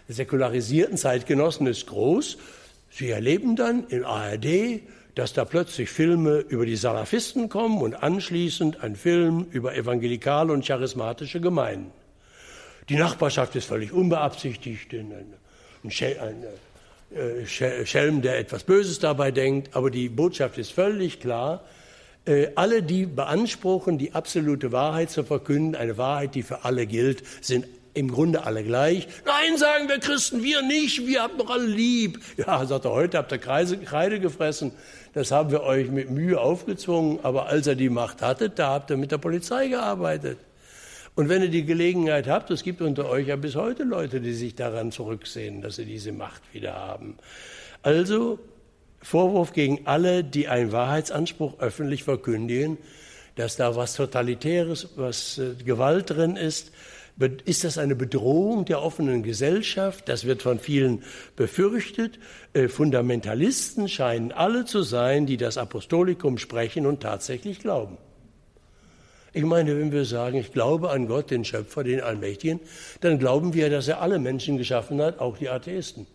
säkularisierten Zeitgenossen ist groß. Sie erleben dann in ARD, dass da plötzlich Filme über die Salafisten kommen und anschließend ein Film über evangelikale und charismatische Gemeinden. Die Nachbarschaft ist völlig unbeabsichtigt, ein, äh, Schelm, der etwas Böses dabei denkt, aber die Botschaft ist völlig klar. Äh, alle, die beanspruchen, die absolute Wahrheit zu verkünden, eine Wahrheit, die für alle gilt, sind im Grunde alle gleich. Nein, sagen wir Christen, wir nicht, wir haben doch alle lieb. Ja, sagt er, heute habt ihr Kreise, Kreide gefressen, das haben wir euch mit Mühe aufgezwungen, aber als er die Macht hatte, da habt ihr mit der Polizei gearbeitet. Und wenn ihr die Gelegenheit habt, es gibt unter euch ja bis heute Leute, die sich daran zurücksehen, dass sie diese Macht wieder haben. Also Vorwurf gegen alle, die einen Wahrheitsanspruch öffentlich verkündigen, dass da was Totalitäres, was äh, Gewalt drin ist. Ist das eine Bedrohung der offenen Gesellschaft? Das wird von vielen befürchtet. Äh, Fundamentalisten scheinen alle zu sein, die das Apostolikum sprechen und tatsächlich glauben. Ich meine, wenn wir sagen, ich glaube an Gott, den Schöpfer, den Allmächtigen, dann glauben wir, dass er alle Menschen geschaffen hat, auch die Atheisten.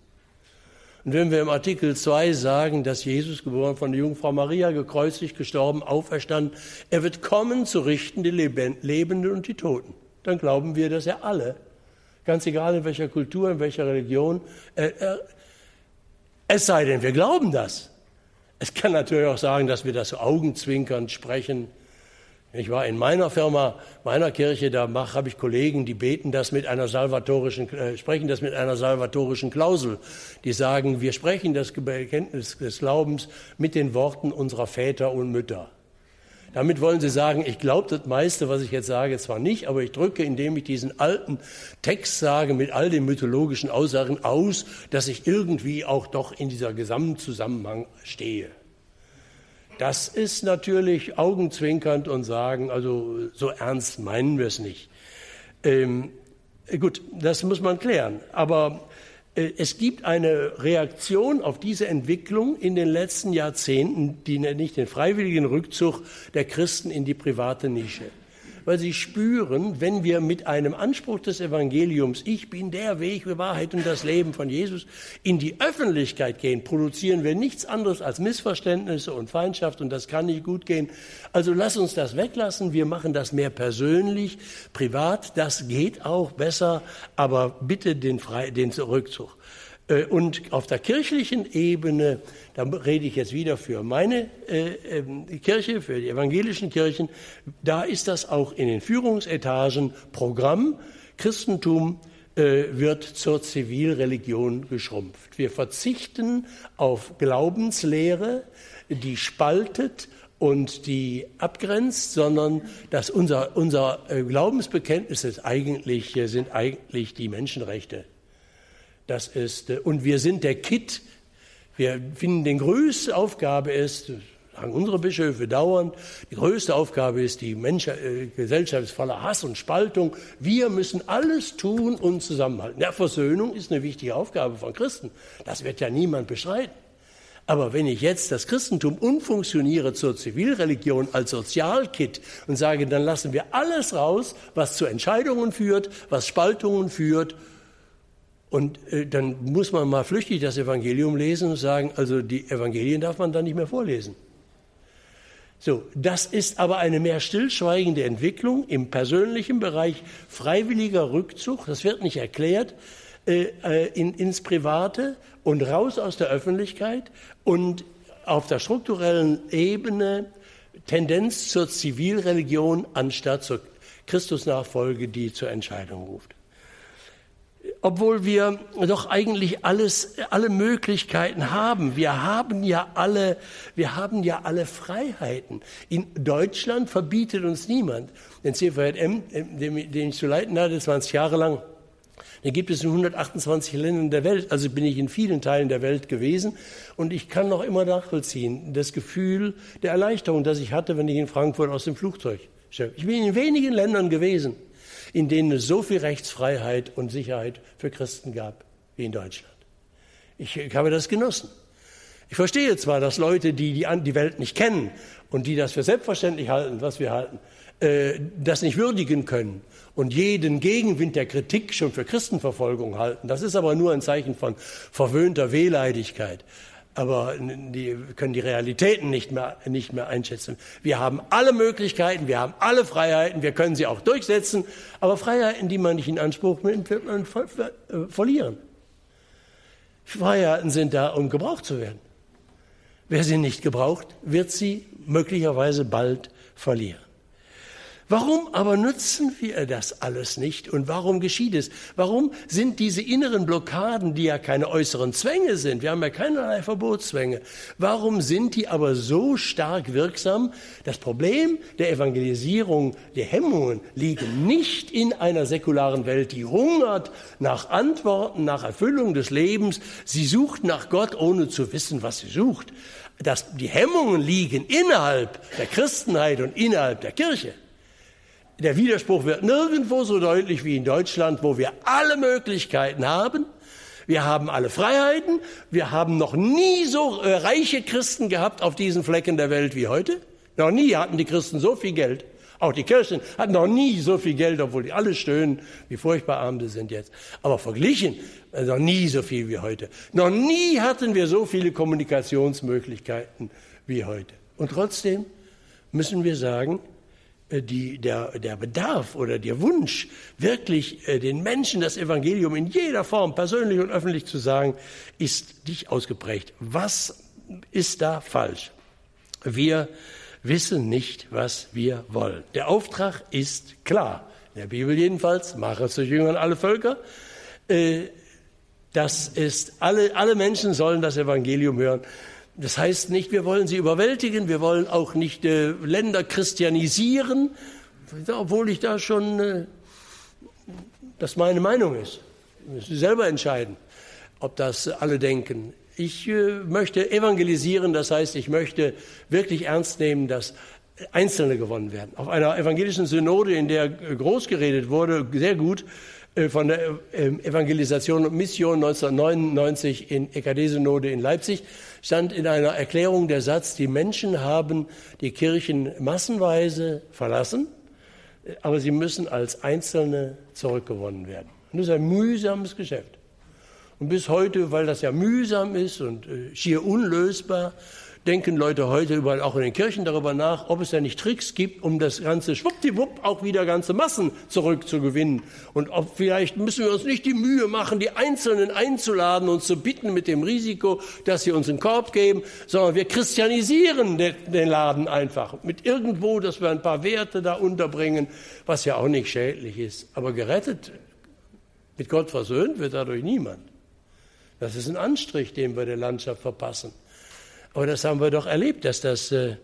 Und wenn wir im Artikel 2 sagen, dass Jesus, geboren von der Jungfrau Maria, gekreuzigt, gestorben, auferstanden, er wird kommen zu richten die Lebenden und die Toten, dann glauben wir, dass er alle, ganz egal in welcher Kultur, in welcher Religion, äh, äh, es sei denn, wir glauben das. Es kann natürlich auch sagen, dass wir das so augenzwinkernd sprechen, ich war in meiner Firma, meiner Kirche, da habe ich Kollegen, die beten das mit einer salvatorischen, äh, sprechen das mit einer salvatorischen Klausel. Die sagen, wir sprechen das Bekenntnis des Glaubens mit den Worten unserer Väter und Mütter. Damit wollen sie sagen, ich glaube das meiste, was ich jetzt sage, zwar nicht, aber ich drücke, indem ich diesen alten Text sage, mit all den mythologischen Aussagen aus, dass ich irgendwie auch doch in dieser Gesamtzusammenhang stehe. Das ist natürlich augenzwinkernd und sagen, also so ernst meinen wir es nicht. Ähm, gut, das muss man klären. Aber es gibt eine Reaktion auf diese Entwicklung in den letzten Jahrzehnten, die nenne ich den freiwilligen Rückzug der Christen in die private Nische weil sie spüren, wenn wir mit einem Anspruch des Evangeliums, ich bin der Weg, die Wahrheit und das Leben von Jesus, in die Öffentlichkeit gehen, produzieren wir nichts anderes als Missverständnisse und Feindschaft und das kann nicht gut gehen. Also lass uns das weglassen, wir machen das mehr persönlich, privat, das geht auch besser, aber bitte den, Fre den Rückzug. Äh, und auf der kirchlichen Ebene, da rede ich jetzt wieder für meine äh, ähm, Kirche, für die evangelischen Kirchen, da ist das auch in den Führungsetagen Programm. Christentum äh, wird zur Zivilreligion geschrumpft. Wir verzichten auf Glaubenslehre, die spaltet und die abgrenzt, sondern dass unser, unser Glaubensbekenntnis ist eigentlich, sind eigentlich die Menschenrechte das ist, äh, und wir sind der Kit. Wir finden, die größte Aufgabe ist, sagen unsere Bischöfe dauernd, die größte Aufgabe ist, die Mensch äh, Gesellschaft ist voller Hass und Spaltung. Wir müssen alles tun und zusammenhalten. Ja, Versöhnung ist eine wichtige Aufgabe von Christen. Das wird ja niemand bestreiten. Aber wenn ich jetzt das Christentum umfunktioniere zur Zivilreligion als Sozialkit und sage, dann lassen wir alles raus, was zu Entscheidungen führt, was Spaltungen führt, und äh, dann muss man mal flüchtig das Evangelium lesen und sagen, also die Evangelien darf man dann nicht mehr vorlesen. So, das ist aber eine mehr stillschweigende Entwicklung im persönlichen Bereich freiwilliger Rückzug. Das wird nicht erklärt äh, äh, in, ins Private und raus aus der Öffentlichkeit und auf der strukturellen Ebene Tendenz zur Zivilreligion anstatt zur Christusnachfolge, die zur Entscheidung ruft obwohl wir doch eigentlich alles, alle Möglichkeiten haben. Wir haben ja alle, wir haben ja alle Freiheiten. In Deutschland verbietet uns niemand. Den CVM, den, ich zu leiten hatte, 20 Jahre lang, den gibt es in 128 Ländern der Welt. Also bin ich in vielen Teilen der Welt gewesen. Und ich kann noch immer nachvollziehen, das Gefühl der Erleichterung, das ich hatte, wenn ich in Frankfurt aus dem Flugzeug Ich bin in wenigen Ländern gewesen in denen es so viel Rechtsfreiheit und Sicherheit für Christen gab wie in Deutschland. Ich, ich habe das genossen. Ich verstehe zwar, dass Leute, die die, die Welt nicht kennen und die das für selbstverständlich halten, was wir halten, äh, das nicht würdigen können und jeden Gegenwind der Kritik schon für Christenverfolgung halten. Das ist aber nur ein Zeichen von verwöhnter Wehleidigkeit aber die können die Realitäten nicht mehr, nicht mehr einschätzen. Wir haben alle Möglichkeiten, wir haben alle Freiheiten, wir können sie auch durchsetzen, aber Freiheiten, die man nicht in Anspruch nimmt, wird man äh, verlieren. Freiheiten sind da, um gebraucht zu werden. Wer sie nicht gebraucht, wird sie möglicherweise bald verlieren. Warum aber nutzen wir das alles nicht und warum geschieht es? Warum sind diese inneren Blockaden, die ja keine äußeren Zwänge sind, wir haben ja keinerlei Verbotszwänge, warum sind die aber so stark wirksam? Das Problem der Evangelisierung, der Hemmungen liegen nicht in einer säkularen Welt, die hungert nach Antworten, nach Erfüllung des Lebens. Sie sucht nach Gott, ohne zu wissen, was sie sucht. Das, die Hemmungen liegen innerhalb der Christenheit und innerhalb der Kirche. Der Widerspruch wird nirgendwo so deutlich wie in Deutschland, wo wir alle Möglichkeiten haben. Wir haben alle Freiheiten. Wir haben noch nie so äh, reiche Christen gehabt auf diesen Flecken der Welt wie heute. Noch nie hatten die Christen so viel Geld. Auch die Kirchen hatten noch nie so viel Geld, obwohl die alle stöhnen, wie furchtbar arm sie sind jetzt. Aber verglichen, äh, noch nie so viel wie heute. Noch nie hatten wir so viele Kommunikationsmöglichkeiten wie heute. Und trotzdem müssen wir sagen, die, der, der Bedarf oder der Wunsch, wirklich äh, den Menschen das Evangelium in jeder Form, persönlich und öffentlich zu sagen, ist nicht ausgeprägt. Was ist da falsch? Wir wissen nicht, was wir wollen. Der Auftrag ist klar. In der Bibel jedenfalls, mache zu Jüngern alle Völker. Äh, das ist, alle, alle Menschen sollen das Evangelium hören. Das heißt nicht, wir wollen sie überwältigen, wir wollen auch nicht äh, Länder christianisieren, obwohl ich da schon, äh, das meine Meinung ist. Sie selber entscheiden, ob das alle denken. Ich äh, möchte evangelisieren, das heißt, ich möchte wirklich ernst nehmen, dass Einzelne gewonnen werden. Auf einer evangelischen Synode, in der groß geredet wurde, sehr gut, äh, von der ähm, Evangelisation und Mission 1999 in EKD-Synode in Leipzig stand in einer Erklärung der Satz, die Menschen haben die Kirchen massenweise verlassen, aber sie müssen als Einzelne zurückgewonnen werden. Und das ist ein mühsames Geschäft. Und bis heute, weil das ja mühsam ist und äh, schier unlösbar, denken Leute heute überall auch in den Kirchen darüber nach, ob es da nicht Tricks gibt, um das ganze schwuppdiwupp auch wieder ganze Massen zurückzugewinnen. Und ob vielleicht müssen wir uns nicht die Mühe machen, die Einzelnen einzuladen und zu bitten mit dem Risiko, dass sie uns einen Korb geben, sondern wir christianisieren den Laden einfach mit irgendwo, dass wir ein paar Werte da unterbringen, was ja auch nicht schädlich ist. Aber gerettet, mit Gott versöhnt wird dadurch niemand. Das ist ein Anstrich, den wir der Landschaft verpassen. Aber das haben wir doch erlebt, dass das. Äh,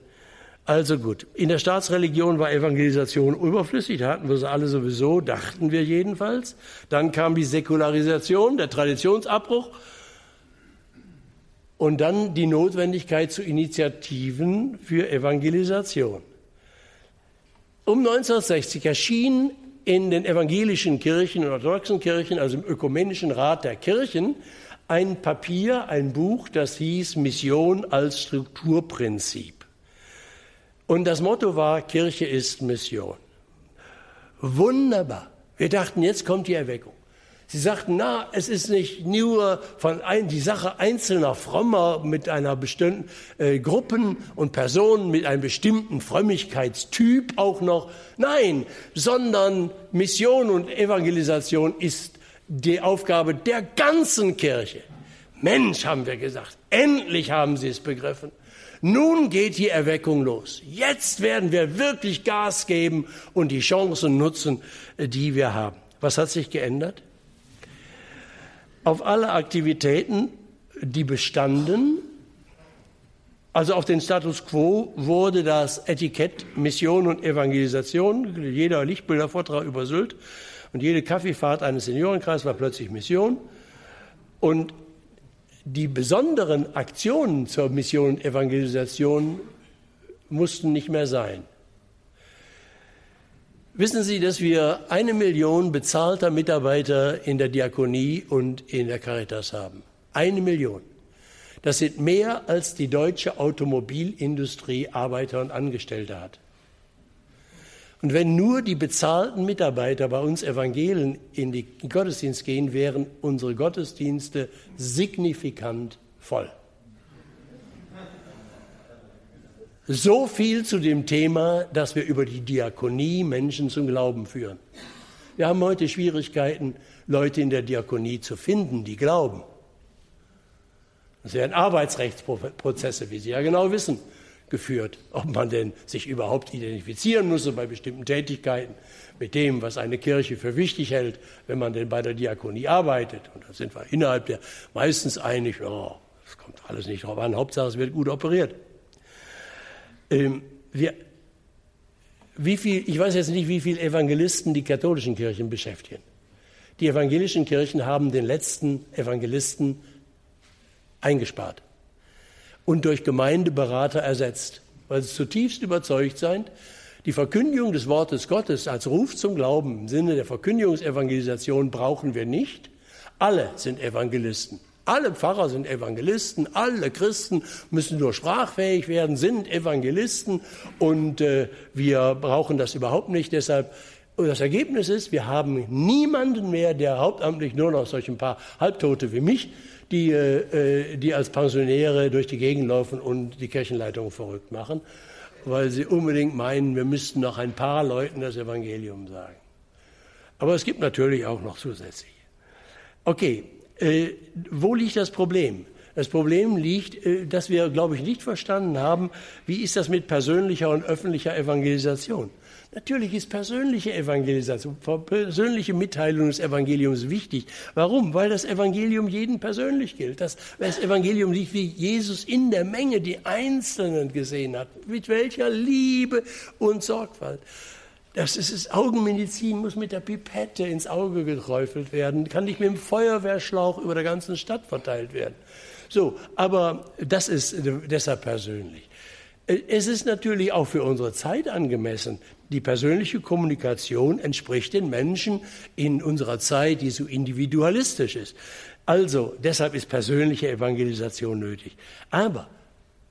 also gut, in der Staatsreligion war Evangelisation überflüssig, da hatten wir sie alle sowieso, dachten wir jedenfalls. Dann kam die Säkularisation, der Traditionsabbruch. und dann die Notwendigkeit zu Initiativen für Evangelisation. Um 1960 erschien in den evangelischen Kirchen und orthodoxen Kirchen, also im Ökumenischen Rat der Kirchen, ein Papier, ein Buch, das hieß Mission als Strukturprinzip. Und das Motto war, Kirche ist Mission. Wunderbar. Wir dachten, jetzt kommt die Erweckung. Sie sagten, na, es ist nicht nur von ein, die Sache einzelner Frommer mit einer bestimmten äh, Gruppen und Personen mit einem bestimmten Frömmigkeitstyp auch noch. Nein, sondern Mission und Evangelisation ist die Aufgabe der ganzen Kirche. Mensch, haben wir gesagt, endlich haben sie es begriffen. Nun geht die Erweckung los. Jetzt werden wir wirklich Gas geben und die Chancen nutzen, äh, die wir haben. Was hat sich geändert? auf alle Aktivitäten, die bestanden. Also auf den Status quo wurde das Etikett Mission und Evangelisation, jeder Lichtbildervortrag über Sylt und jede Kaffeefahrt eines Seniorenkreises war plötzlich Mission. Und die besonderen Aktionen zur Mission und Evangelisation mussten nicht mehr sein. Wissen Sie, dass wir eine Million bezahlter Mitarbeiter in der Diakonie und in der Caritas haben? Eine Million. Das sind mehr, als die deutsche Automobilindustrie Arbeiter und Angestellte hat. Und wenn nur die bezahlten Mitarbeiter bei uns Evangelien in den Gottesdienst gehen, wären unsere Gottesdienste signifikant voll. So viel zu dem Thema, dass wir über die Diakonie Menschen zum Glauben führen. Wir haben heute Schwierigkeiten, Leute in der Diakonie zu finden, die glauben. Es werden Arbeitsrechtsprozesse, wie Sie ja genau wissen, geführt, ob man denn sich überhaupt identifizieren muss bei bestimmten Tätigkeiten mit dem, was eine Kirche für wichtig hält, wenn man denn bei der Diakonie arbeitet. Und da sind wir innerhalb der meistens einig, oh, kommt alles nicht drauf an, Hauptsache es wird gut operiert. Ähm, wir, wie viel, ich weiß jetzt nicht, wie viele Evangelisten die katholischen Kirchen beschäftigen. Die evangelischen Kirchen haben den letzten Evangelisten eingespart und durch Gemeindeberater ersetzt, weil sie zutiefst überzeugt sind, die Verkündigung des Wortes Gottes als Ruf zum Glauben im Sinne der Verkündigungsevangelisation brauchen wir nicht. Alle sind Evangelisten. Alle Pfarrer sind Evangelisten, alle Christen müssen nur sprachfähig werden, sind Evangelisten und äh, wir brauchen das überhaupt nicht. Deshalb das Ergebnis ist, wir haben niemanden mehr, der hauptamtlich nur noch solch ein paar Halbtote wie mich, die, äh, die als Pensionäre durch die Gegend laufen und die Kirchenleitung verrückt machen, weil sie unbedingt meinen, wir müssten noch ein paar Leuten das Evangelium sagen. Aber es gibt natürlich auch noch zusätzliche. Okay, äh, wo liegt das Problem? Das Problem liegt, äh, dass wir, glaube ich, nicht verstanden haben, wie ist das mit persönlicher und öffentlicher Evangelisation. Natürlich ist persönliche Evangelisation, persönliche Mitteilung des Evangeliums wichtig. Warum? Weil das Evangelium jeden persönlich gilt. Das, das Evangelium liegt, wie Jesus in der Menge die Einzelnen gesehen hat, mit welcher Liebe und Sorgfalt. Das ist, das Augenmedizin muss mit der Pipette ins Auge geträufelt werden, kann nicht mit dem Feuerwehrschlauch über der ganzen Stadt verteilt werden. So, aber das ist deshalb persönlich. Es ist natürlich auch für unsere Zeit angemessen. Die persönliche Kommunikation entspricht den Menschen in unserer Zeit, die so individualistisch ist. Also, deshalb ist persönliche Evangelisation nötig. Aber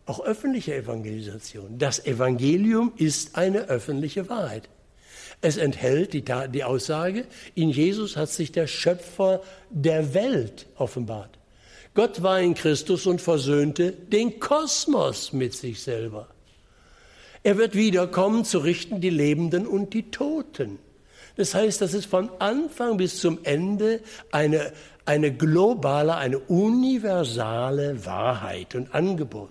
auch öffentliche Evangelisation. Das Evangelium ist eine öffentliche Wahrheit. Es enthält die, die Aussage, in Jesus hat sich der Schöpfer der Welt offenbart. Gott war in Christus und versöhnte den Kosmos mit sich selber. Er wird wiederkommen zu richten die Lebenden und die Toten. Das heißt, das ist von Anfang bis zum Ende eine, eine globale, eine universale Wahrheit und Angebot.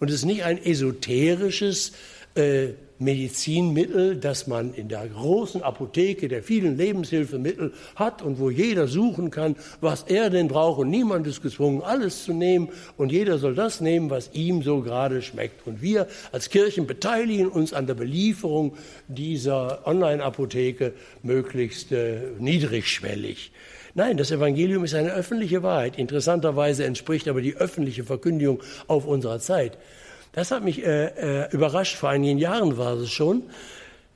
Und es ist nicht ein esoterisches äh, Medizinmittel, das man in der großen Apotheke der vielen Lebenshilfemittel hat und wo jeder suchen kann, was er denn braucht und niemand ist gezwungen, alles zu nehmen und jeder soll das nehmen, was ihm so gerade schmeckt. Und wir als Kirchen beteiligen uns an der Belieferung dieser Online-Apotheke möglichst äh, niedrigschwellig. Nein, das Evangelium ist eine öffentliche Wahrheit. Interessanterweise entspricht aber die öffentliche Verkündigung auf unserer Zeit. Das hat mich äh, äh, überrascht. Vor einigen Jahren war es schon.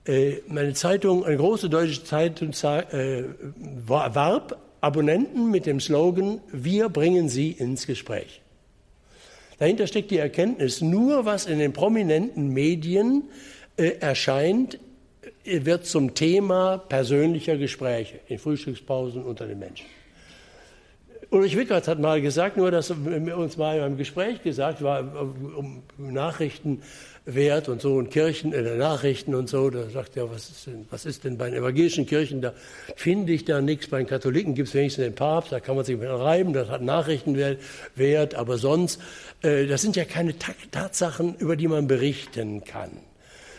Äh, meine Zeitung, eine große deutsche Zeitung, äh, warb Abonnenten mit dem Slogan, wir bringen sie ins Gespräch. Dahinter steckt die Erkenntnis, nur was in den prominenten Medien äh, erscheint, wird zum Thema persönlicher Gespräche in Frühstückspausen unter den Menschen. Ulrich Wickert hat mal gesagt, nur dass uns mal in einem Gespräch gesagt war, um Nachrichtenwert und so und Kirchen, äh, Nachrichten und so, da sagt er, was ist denn, was ist denn bei den evangelischen Kirchen, da finde ich da nichts, bei den Katholiken gibt es wenigstens den Papst, da kann man sich mit reiben, das hat Nachrichtenwert, aber sonst, äh, das sind ja keine Tatsachen, über die man berichten kann.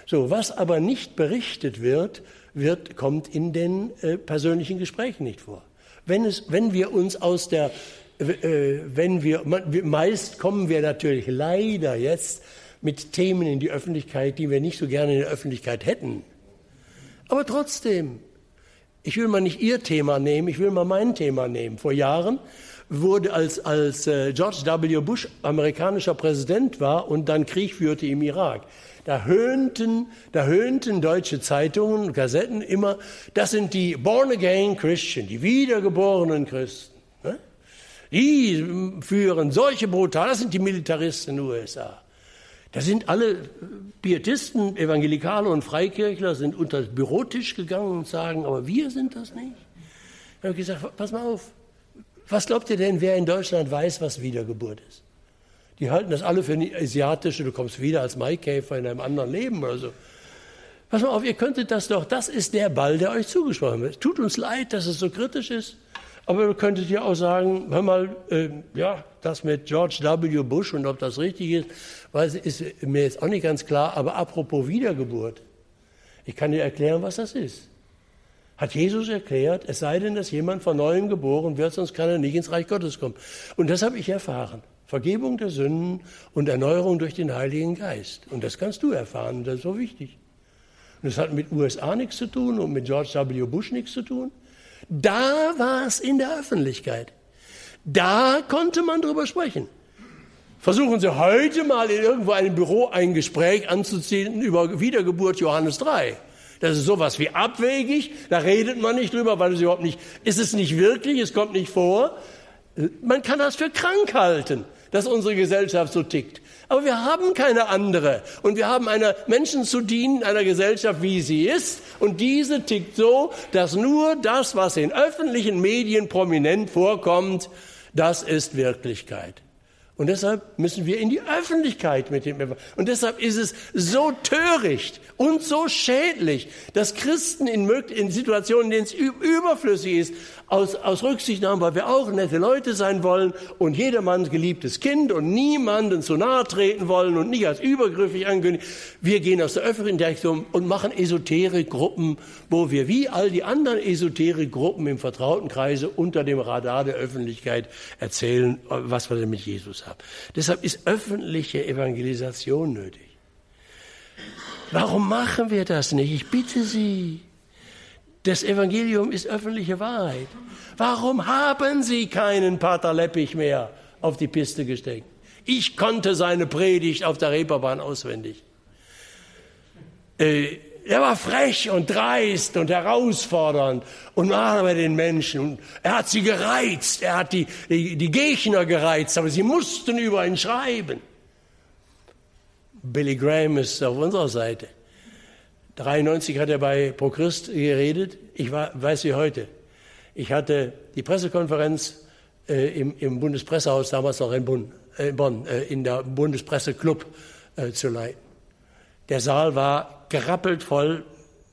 So, was aber nicht berichtet wird, wird kommt in den äh, persönlichen Gesprächen nicht vor. Wenn, es, wenn wir uns aus der, äh, wenn wir, meist kommen wir natürlich leider jetzt mit Themen in die Öffentlichkeit, die wir nicht so gerne in der Öffentlichkeit hätten. Aber trotzdem, ich will mal nicht Ihr Thema nehmen, ich will mal mein Thema nehmen. Vor Jahren wurde, als, als äh, George W. Bush amerikanischer Präsident war und dann Krieg führte im Irak, da höhnten, da höhnten deutsche Zeitungen und Kassetten immer, das sind die Born-Again Christian, die wiedergeborenen Christen. Ne? Die führen solche brutal, das sind die Militaristen in den USA. Da sind alle Pietisten, Evangelikale und Freikirchler sind unter den Bürotisch gegangen und sagen, aber wir sind das nicht. Ich habe gesagt, pass mal auf, was glaubt ihr denn, wer in Deutschland weiß, was Wiedergeburt ist? Die halten das alle für eine asiatische, du kommst wieder als Maikäfer in einem anderen Leben oder so. Pass mal auf, ihr könntet das doch, das ist der Ball, der euch zugesprochen wird. Tut uns leid, dass es so kritisch ist, aber ihr könntet ja auch sagen, hör mal, äh, ja, das mit George W. Bush und ob das richtig ist, weiß, ist mir jetzt auch nicht ganz klar, aber apropos Wiedergeburt, ich kann dir erklären, was das ist. Hat Jesus erklärt, es sei denn, dass jemand von neuem geboren wird, sonst kann er nicht ins Reich Gottes kommen. Und das habe ich erfahren. Vergebung der Sünden und Erneuerung durch den Heiligen Geist. Und das kannst du erfahren, das ist so wichtig. Und das hat mit USA nichts zu tun und mit George W. Bush nichts zu tun. Da war es in der Öffentlichkeit. Da konnte man drüber sprechen. Versuchen Sie heute mal in irgendwo einem Büro ein Gespräch anzuziehen über Wiedergeburt Johannes 3. Das ist sowas wie abwegig, da redet man nicht drüber, weil es überhaupt nicht, ist es nicht wirklich, es kommt nicht vor. Man kann das für krank halten dass unsere Gesellschaft so tickt. Aber wir haben keine andere. Und wir haben einer Menschen zu dienen, einer Gesellschaft, wie sie ist. Und diese tickt so, dass nur das, was in öffentlichen Medien prominent vorkommt, das ist Wirklichkeit. Und deshalb müssen wir in die Öffentlichkeit mit dem Evangelium. Und deshalb ist es so töricht und so schädlich, dass Christen in, in Situationen, in denen es überflüssig ist, aus, aus Rücksichtnahme, weil wir auch nette Leute sein wollen und jedermanns geliebtes Kind und niemanden zu nahe treten wollen und nicht als übergriffig ankündigen. Wir gehen aus der öffentlichen Direktion und machen Esoterik-Gruppen, wo wir wie all die anderen Esoterik-Gruppen im vertrauten Kreise unter dem Radar der Öffentlichkeit erzählen, was wir denn mit Jesus haben. Deshalb ist öffentliche Evangelisation nötig. Warum machen wir das nicht? Ich bitte Sie. Das Evangelium ist öffentliche Wahrheit. Warum haben Sie keinen Pater Leppich mehr auf die Piste gesteckt? Ich konnte seine Predigt auf der Reeperbahn auswendig. Äh, er war frech und dreist und herausfordernd und war bei den Menschen. er hat sie gereizt, er hat die, die, die Gegner gereizt, aber sie mussten über ihn schreiben. Billy Graham ist auf unserer Seite. 93 hat er bei ProChrist geredet. Ich war, weiß wie heute. Ich hatte die Pressekonferenz äh, im, im, Bundespressehaus, damals noch in Bonn, äh, Bonn äh, in der Bundespresseclub äh, zu leiten. Der Saal war gerappelt voll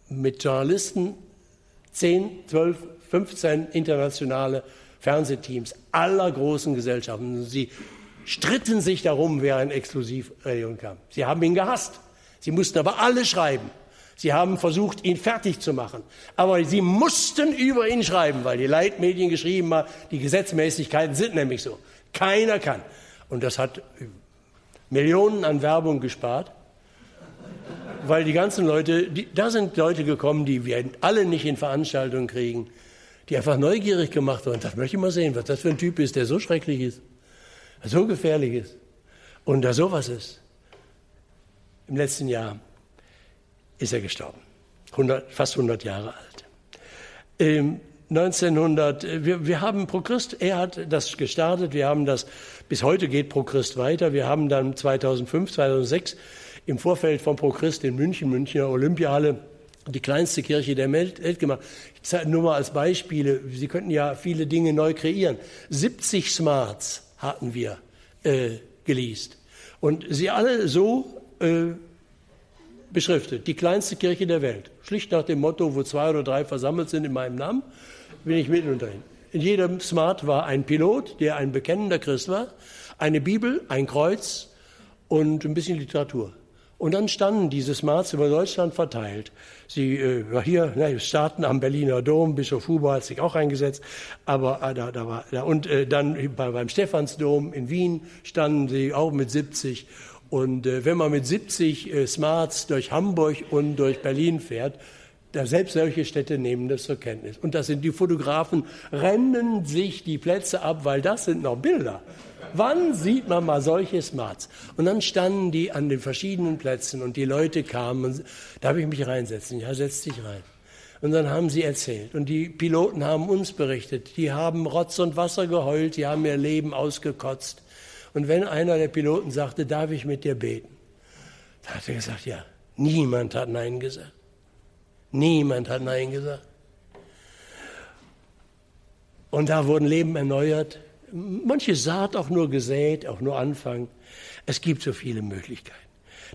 mit Journalisten, 10, 12, 15 internationale Fernsehteams aller großen Gesellschaften. Sie stritten sich darum, wer ein Exklusivradio kam. Sie haben ihn gehasst. Sie mussten aber alle schreiben. Sie haben versucht, ihn fertig zu machen. Aber sie mussten über ihn schreiben, weil die Leitmedien geschrieben haben, die Gesetzmäßigkeiten sind nämlich so. Keiner kann. Und das hat Millionen an Werbung gespart, weil die ganzen Leute, die, da sind Leute gekommen, die wir alle nicht in Veranstaltungen kriegen, die einfach neugierig gemacht wurden. Das möchte ich mal sehen, was das für ein Typ ist, der so schrecklich ist, so gefährlich ist und da sowas ist. Im letzten Jahr ist er gestorben. 100, fast 100 Jahre alt. Ähm, 1900, wir, wir haben ProChrist, er hat das gestartet, wir haben das, bis heute geht ProChrist weiter. Wir haben dann 2005, 2006 im Vorfeld von ProChrist in München, Münchner Olympiahalle, die kleinste Kirche der Welt gemacht. Ich zeige nur mal als Beispiele, Sie könnten ja viele Dinge neu kreieren. 70 Smarts hatten wir äh, geleast. Und sie alle so äh, beschriftet, die kleinste Kirche der Welt. Schlicht nach dem Motto, wo zwei oder drei versammelt sind in meinem Namen, bin ich mitten unterhin. In jedem Smart war ein Pilot, der ein bekennender Christ war, eine Bibel, ein Kreuz und ein bisschen Literatur. Und dann standen diese Smarts über Deutschland verteilt. Sie äh, hier, ne, starten am Berliner Dom, Bischof Huber hat sich auch eingesetzt, aber äh, da, da war, da, und äh, dann bei, beim Stephansdom in Wien standen sie auch mit 70 und äh, wenn man mit 70 äh, Smarts durch Hamburg und durch Berlin fährt, da selbst solche Städte nehmen das zur Kenntnis. Und das sind die Fotografen, rennen sich die Plätze ab, weil das sind noch Bilder. Wann sieht man mal solche Smarts? Und dann standen die an den verschiedenen Plätzen und die Leute kamen, darf ich mich reinsetzen? Ja, setz dich rein. Und dann haben sie erzählt. Und die Piloten haben uns berichtet. Die haben Rotz und Wasser geheult, die haben ihr Leben ausgekotzt. Und wenn einer der Piloten sagte, darf ich mit dir beten? Da hat er gesagt, ja. Niemand hat Nein gesagt. Niemand hat Nein gesagt. Und da wurden Leben erneuert. Manche Saat auch nur gesät, auch nur Anfang. Es gibt so viele Möglichkeiten.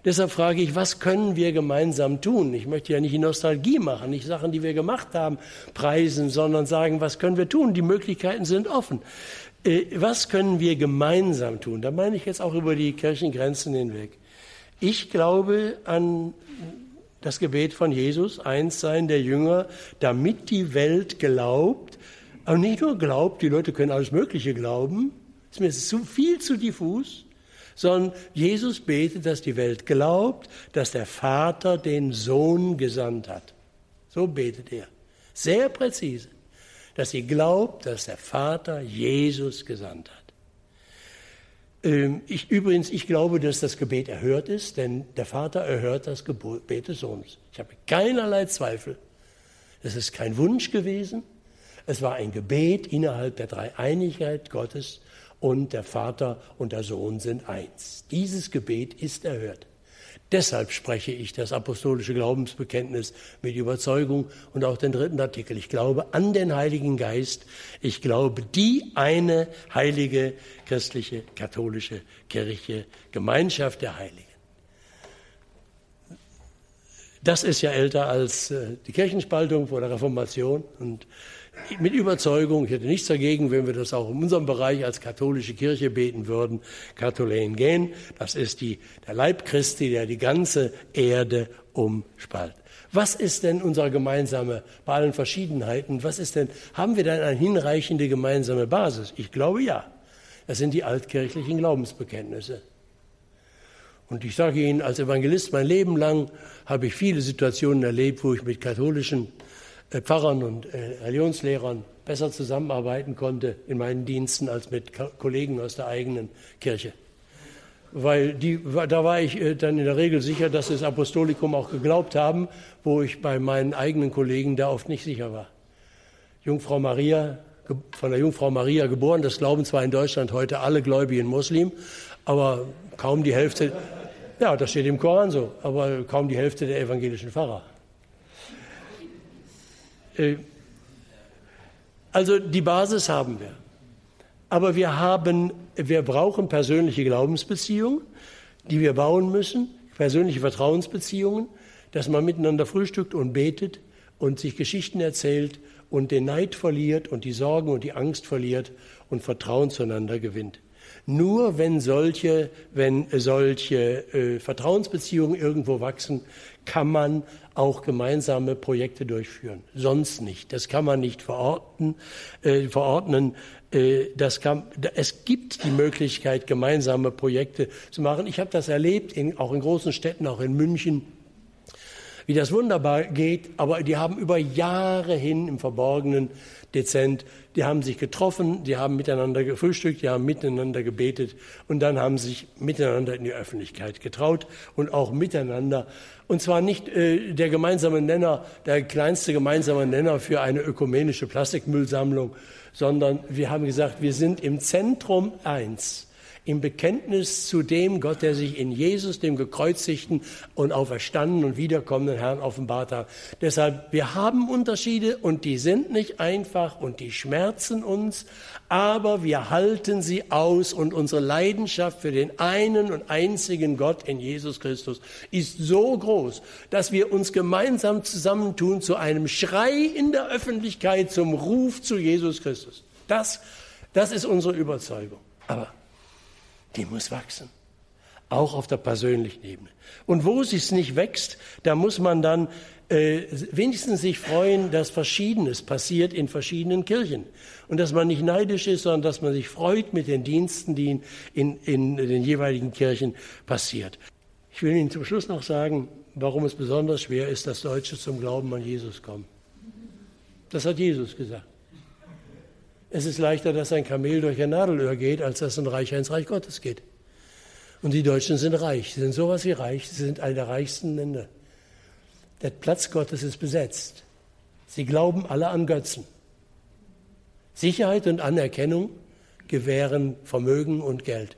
Deshalb frage ich, was können wir gemeinsam tun? Ich möchte ja nicht Nostalgie machen, nicht Sachen, die wir gemacht haben, preisen, sondern sagen, was können wir tun? Die Möglichkeiten sind offen. Äh, was können wir gemeinsam tun? Da meine ich jetzt auch über die Kirchengrenzen hinweg. Ich glaube an das Gebet von Jesus, eins sein der Jünger, damit die Welt glaubt, aber nicht nur glaubt, die Leute können alles Mögliche glauben, ist mir zu viel zu diffus, sondern Jesus betet, dass die Welt glaubt, dass der Vater den Sohn gesandt hat. So betet er. Sehr präzise dass sie glaubt, dass der Vater Jesus gesandt hat. Ähm, ich, übrigens, ich glaube, dass das Gebet erhört ist, denn der Vater erhört das Gebet des Sohnes. Ich habe keinerlei Zweifel. Es ist kein Wunsch gewesen. Es war ein Gebet innerhalb der Dreieinigkeit Gottes und der Vater und der Sohn sind eins. Dieses Gebet ist erhört. Deshalb spreche ich das apostolische Glaubensbekenntnis mit Überzeugung und auch den dritten Artikel. Ich glaube an den Heiligen Geist. Ich glaube die eine heilige christliche katholische Kirche, Gemeinschaft der Heiligen. Das ist ja älter als äh, die Kirchenspaltung vor der Reformation und mit Überzeugung, ich hätte nichts dagegen, wenn wir das auch in unserem Bereich als katholische Kirche beten würden, Katholen gehen. Das ist die, der Leib Christi, der die ganze Erde umspalt. Was ist denn unsere gemeinsame, bei allen Verschiedenheiten, was ist denn, haben wir denn eine hinreichende gemeinsame Basis? Ich glaube ja. Das sind die altkirchlichen Glaubensbekenntnisse. Und ich sage Ihnen, als Evangelist mein Leben lang habe ich viele Situationen erlebt, wo ich mit katholischen Pfarrern und äh, Religionslehrern besser zusammenarbeiten konnte in meinen Diensten als mit Kollegen aus der eigenen Kirche. Weil die, da war ich äh, dann in der Regel sicher, dass sie das Apostolikum auch geglaubt haben, wo ich bei meinen eigenen Kollegen da oft nicht sicher war. Jungfrau Maria, von der Jungfrau Maria geboren, das glauben zwar in Deutschland heute alle gläubigen Muslim, aber kaum die Hälfte, ja, das steht im Koran so, aber kaum die Hälfte der evangelischen Pfarrer. Äh, also die Basis haben wir. Aber wir haben, wir brauchen persönliche Glaubensbeziehungen, die wir bauen müssen, persönliche Vertrauensbeziehungen, dass man miteinander frühstückt und betet und sich Geschichten erzählt und den Neid verliert und die Sorgen und die Angst verliert und Vertrauen zueinander gewinnt. Nur wenn solche, wenn solche äh, Vertrauensbeziehungen irgendwo wachsen, kann man auch gemeinsame Projekte durchführen. Sonst nicht. Das kann man nicht verorten, äh, verordnen. Äh, das kann, es gibt die Möglichkeit, gemeinsame Projekte zu machen. Ich habe das erlebt, in, auch in großen Städten, auch in München, wie das wunderbar geht. Aber die haben über Jahre hin im Verborgenen dezent. Die haben sich getroffen, die haben miteinander gefrühstückt, die haben miteinander gebetet und dann haben sich miteinander in die Öffentlichkeit getraut und auch miteinander. Und zwar nicht äh, der gemeinsame Nenner, der kleinste gemeinsame Nenner für eine ökumenische Plastikmüllsammlung, sondern wir haben gesagt, wir sind im Zentrum eins im Bekenntnis zu dem Gott, der sich in Jesus, dem gekreuzigten und auferstandenen und wiederkommenden Herrn offenbart hat. Deshalb, wir haben Unterschiede und die sind nicht einfach und die schmerzen uns, aber wir halten sie aus und unsere Leidenschaft für den einen und einzigen Gott in Jesus Christus ist so groß, dass wir uns gemeinsam zusammentun zu einem Schrei in der Öffentlichkeit zum Ruf zu Jesus Christus. Das, das ist unsere Überzeugung. Aber die muss wachsen. Auch auf der persönlichen Ebene. Und wo es nicht wächst, da muss man dann äh, wenigstens sich freuen, dass Verschiedenes passiert in verschiedenen Kirchen. Und dass man nicht neidisch ist, sondern dass man sich freut mit den Diensten, die in, in, in den jeweiligen Kirchen passiert. Ich will Ihnen zum Schluss noch sagen, warum es besonders schwer ist, dass Deutsche zum Glauben an Jesus kommen. Das hat Jesus gesagt. Es ist leichter, dass ein Kamel durch ein Nadelöhr geht, als dass ein Reicher ins Reich Gottes geht. Und die Deutschen sind reich. Sie sind sowas wie reich. Sie sind eine der reichsten Länder. Der Platz Gottes ist besetzt. Sie glauben alle an Götzen. Sicherheit und Anerkennung gewähren Vermögen und Geld.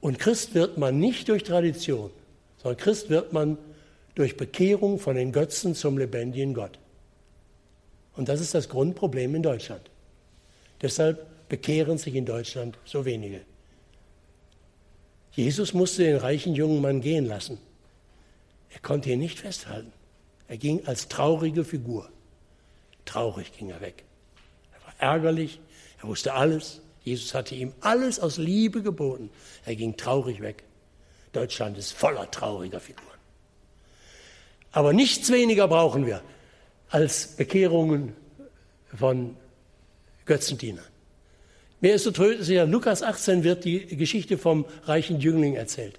Und Christ wird man nicht durch Tradition, sondern Christ wird man durch Bekehrung von den Götzen zum lebendigen Gott. Und das ist das Grundproblem in Deutschland. Deshalb bekehren sich in Deutschland so wenige. Jesus musste den reichen jungen Mann gehen lassen. Er konnte ihn nicht festhalten. Er ging als traurige Figur. Traurig ging er weg. Er war ärgerlich, er wusste alles. Jesus hatte ihm alles aus Liebe geboten. Er ging traurig weg. Deutschland ist voller trauriger Figuren. Aber nichts weniger brauchen wir als Bekehrungen von Götzendienern. Mir ist so tröstlich, Lukas 18 wird die Geschichte vom reichen Jüngling erzählt.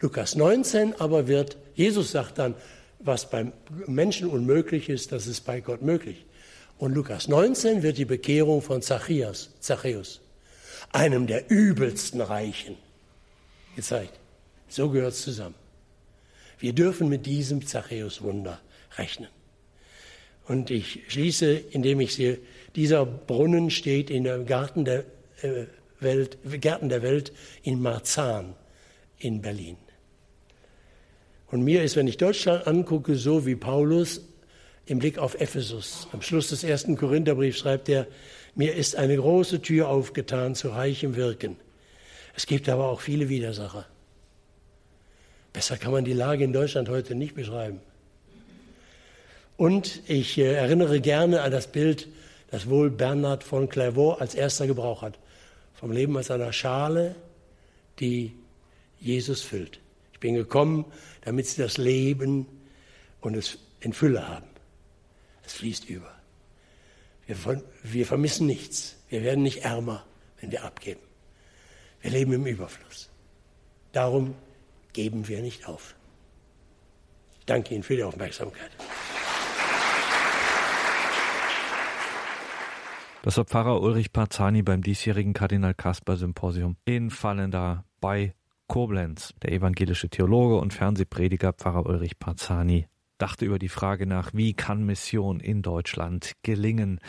Lukas 19 aber wird, Jesus sagt dann, was beim Menschen unmöglich ist, das ist bei Gott möglich. Und Lukas 19 wird die Bekehrung von Zachäus, Zachäus einem der übelsten Reichen, gezeigt. So gehört es zusammen. Wir dürfen mit diesem Zachäus-Wunder rechnen. Und ich schließe, indem ich sehe, dieser Brunnen steht in dem Garten der äh, Welt, Gärten der Welt in Marzahn in Berlin. Und mir ist, wenn ich Deutschland angucke, so wie Paulus im Blick auf Ephesus. Am Schluss des ersten Korintherbriefs schreibt er, mir ist eine große Tür aufgetan zu reichem Wirken. Es gibt aber auch viele Widersacher. Besser kann man die Lage in Deutschland heute nicht beschreiben. Und ich äh, erinnere gerne an das Bild, das wohl Bernhard von Clairvaux als erster gebraucht hat. Vom Leben als einer Schale, die Jesus füllt. Ich bin gekommen, damit sie das Leben und es in Fülle haben. Es fließt über. Wir, wir vermissen nichts. Wir werden nicht ärmer, wenn wir abgeben. Wir leben im Überfluss. Darum geben wir nicht auf. Ich danke Ihnen für die Aufmerksamkeit. Das war Pfarrer Ulrich Parzani beim diesjährigen Kardinal Kasper Symposium in Fallenda bei Koblenz. Der evangelische Theologe und Fernsehprediger Pfarrer Ulrich Parzani dachte über die Frage nach, wie kann Mission in Deutschland gelingen.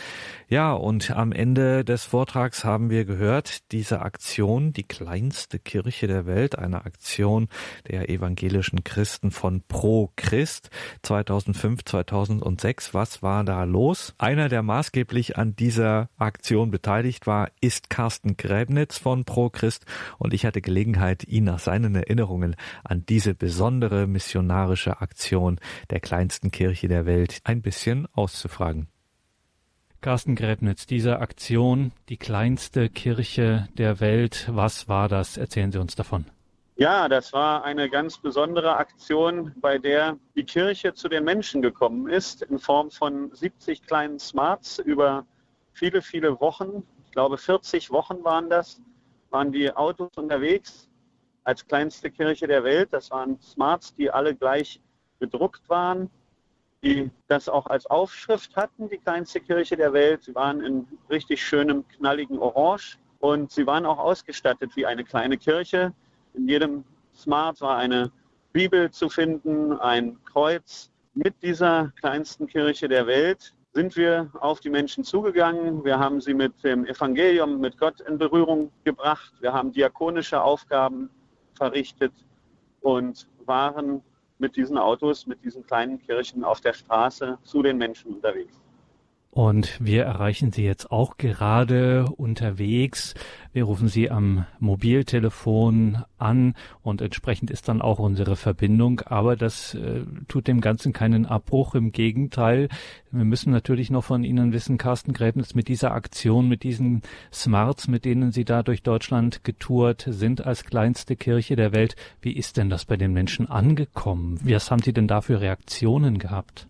Ja, und am Ende des Vortrags haben wir gehört, diese Aktion, die kleinste Kirche der Welt, eine Aktion der evangelischen Christen von Pro Christ 2005, 2006. Was war da los? Einer, der maßgeblich an dieser Aktion beteiligt war, ist Carsten Gräbnitz von Pro Christ und ich hatte Gelegenheit, ihn nach seinen Erinnerungen an diese besondere missionarische Aktion der der kleinsten Kirche der Welt ein bisschen auszufragen. Carsten Gräbnitz, diese Aktion, die kleinste Kirche der Welt, was war das? Erzählen Sie uns davon. Ja, das war eine ganz besondere Aktion, bei der die Kirche zu den Menschen gekommen ist, in Form von 70 kleinen Smarts über viele, viele Wochen. Ich glaube, 40 Wochen waren das, waren die Autos unterwegs als kleinste Kirche der Welt. Das waren Smarts, die alle gleich gedruckt waren die das auch als Aufschrift hatten, die kleinste Kirche der Welt. Sie waren in richtig schönem, knalligen Orange und sie waren auch ausgestattet wie eine kleine Kirche. In jedem Smart war eine Bibel zu finden, ein Kreuz. Mit dieser kleinsten Kirche der Welt sind wir auf die Menschen zugegangen. Wir haben sie mit dem Evangelium, mit Gott in Berührung gebracht. Wir haben diakonische Aufgaben verrichtet und waren mit diesen Autos, mit diesen kleinen Kirchen auf der Straße zu den Menschen unterwegs. Und wir erreichen Sie jetzt auch gerade unterwegs. Wir rufen Sie am Mobiltelefon an und entsprechend ist dann auch unsere Verbindung. Aber das äh, tut dem Ganzen keinen Abbruch. Im Gegenteil, wir müssen natürlich noch von Ihnen wissen, Carsten Gräbnitz, mit dieser Aktion, mit diesen Smarts, mit denen Sie da durch Deutschland getourt sind als kleinste Kirche der Welt. Wie ist denn das bei den Menschen angekommen? Was haben Sie denn da für Reaktionen gehabt?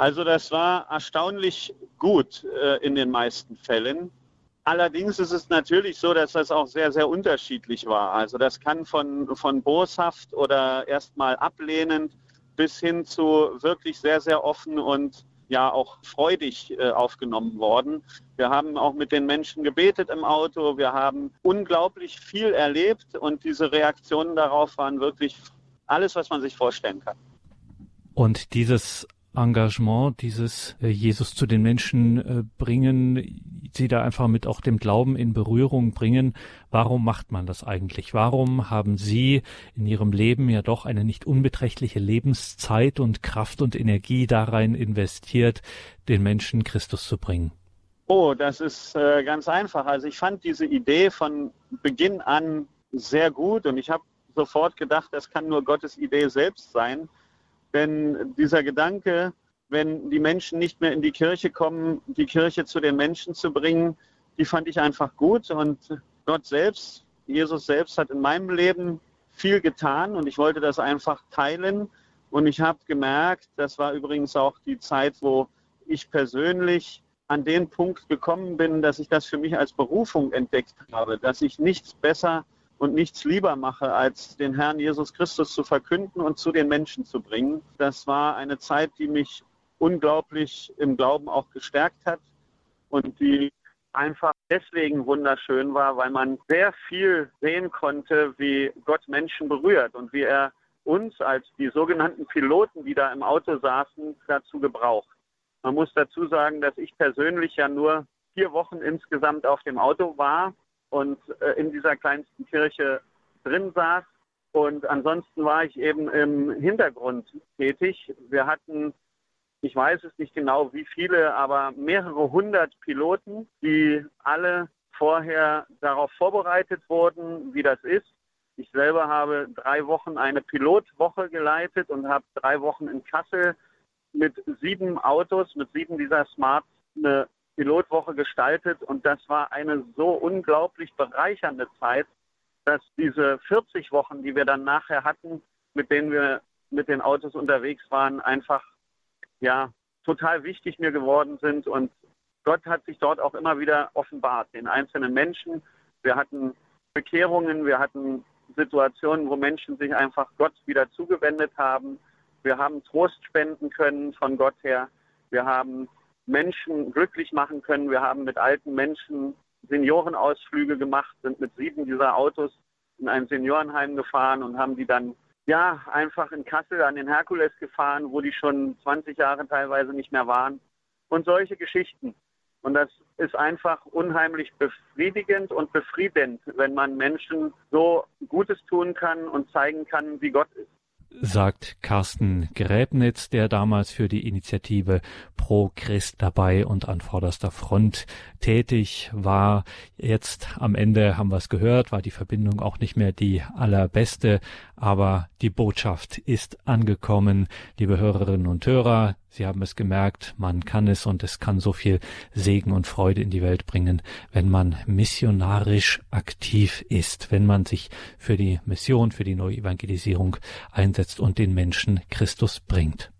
Also das war erstaunlich gut äh, in den meisten Fällen. Allerdings ist es natürlich so, dass das auch sehr, sehr unterschiedlich war. Also das kann von, von boshaft oder erstmal ablehnend bis hin zu wirklich sehr, sehr offen und ja auch freudig äh, aufgenommen worden. Wir haben auch mit den Menschen gebetet im Auto. Wir haben unglaublich viel erlebt und diese Reaktionen darauf waren wirklich alles, was man sich vorstellen kann. Und dieses Engagement, dieses äh, Jesus zu den Menschen äh, bringen, sie da einfach mit auch dem Glauben in Berührung bringen. Warum macht man das eigentlich? Warum haben Sie in Ihrem Leben ja doch eine nicht unbeträchtliche Lebenszeit und Kraft und Energie darein investiert, den Menschen Christus zu bringen? Oh, das ist äh, ganz einfach. Also ich fand diese Idee von Beginn an sehr gut und ich habe sofort gedacht, das kann nur Gottes Idee selbst sein wenn dieser Gedanke, wenn die Menschen nicht mehr in die Kirche kommen, die Kirche zu den Menschen zu bringen, die fand ich einfach gut. Und Gott selbst, Jesus selbst hat in meinem Leben viel getan und ich wollte das einfach teilen. Und ich habe gemerkt, das war übrigens auch die Zeit, wo ich persönlich an den Punkt gekommen bin, dass ich das für mich als Berufung entdeckt habe, dass ich nichts besser und nichts lieber mache, als den Herrn Jesus Christus zu verkünden und zu den Menschen zu bringen. Das war eine Zeit, die mich unglaublich im Glauben auch gestärkt hat und die einfach deswegen wunderschön war, weil man sehr viel sehen konnte, wie Gott Menschen berührt und wie er uns als die sogenannten Piloten, die da im Auto saßen, dazu gebraucht. Man muss dazu sagen, dass ich persönlich ja nur vier Wochen insgesamt auf dem Auto war und äh, in dieser kleinsten Kirche drin saß. Und ansonsten war ich eben im Hintergrund tätig. Wir hatten, ich weiß es nicht genau wie viele, aber mehrere hundert Piloten, die alle vorher darauf vorbereitet wurden, wie das ist. Ich selber habe drei Wochen eine Pilotwoche geleitet und habe drei Wochen in Kassel mit sieben Autos, mit sieben dieser Smarts eine Pilotwoche gestaltet und das war eine so unglaublich bereichernde Zeit, dass diese 40 Wochen, die wir dann nachher hatten, mit denen wir mit den Autos unterwegs waren, einfach ja total wichtig mir geworden sind und Gott hat sich dort auch immer wieder offenbart, den einzelnen Menschen. Wir hatten Bekehrungen, wir hatten Situationen, wo Menschen sich einfach Gott wieder zugewendet haben. Wir haben Trost spenden können von Gott her. Wir haben Menschen glücklich machen können. Wir haben mit alten Menschen Seniorenausflüge gemacht, sind mit sieben dieser Autos in ein Seniorenheim gefahren und haben die dann ja einfach in Kassel an den Herkules gefahren, wo die schon 20 Jahre teilweise nicht mehr waren. Und solche Geschichten. Und das ist einfach unheimlich befriedigend und befriedend, wenn man Menschen so Gutes tun kann und zeigen kann, wie Gott ist sagt Carsten Gräbnitz, der damals für die Initiative Pro Christ dabei und an vorderster Front tätig war. Jetzt am Ende haben wir es gehört, war die Verbindung auch nicht mehr die allerbeste, aber die Botschaft ist angekommen. Liebe Hörerinnen und Hörer, Sie haben es gemerkt, man kann es und es kann so viel Segen und Freude in die Welt bringen, wenn man missionarisch aktiv ist, wenn man sich für die Mission, für die neue Evangelisierung einsetzt und den Menschen Christus bringt.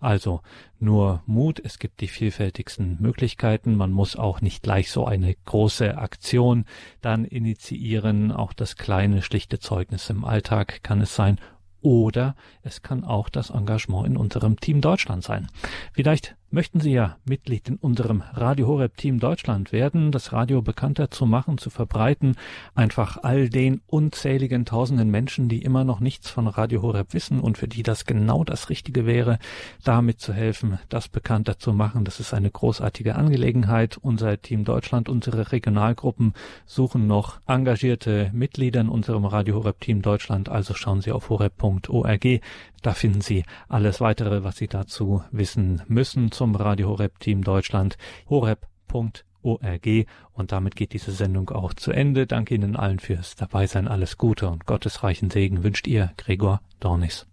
Also nur Mut, es gibt die vielfältigsten Möglichkeiten, man muss auch nicht gleich so eine große Aktion dann initiieren, auch das kleine, schlichte Zeugnis im Alltag kann es sein oder es kann auch das Engagement in unserem Team Deutschland sein. Vielleicht Möchten Sie ja Mitglied in unserem Radio Horeb Team Deutschland werden, das Radio bekannter zu machen, zu verbreiten, einfach all den unzähligen tausenden Menschen, die immer noch nichts von Radio Horeb wissen und für die das genau das Richtige wäre, damit zu helfen, das bekannter zu machen. Das ist eine großartige Angelegenheit. Unser Team Deutschland, unsere Regionalgruppen suchen noch engagierte Mitglieder in unserem Radio Horeb Team Deutschland. Also schauen Sie auf horeb.org. Da finden Sie alles weitere, was Sie dazu wissen müssen zum Radio Horeb Team Deutschland. horeb.org. Und damit geht diese Sendung auch zu Ende. Danke Ihnen allen fürs Dabeisein. Alles Gute und Gottes reichen Segen wünscht Ihr Gregor Dornis.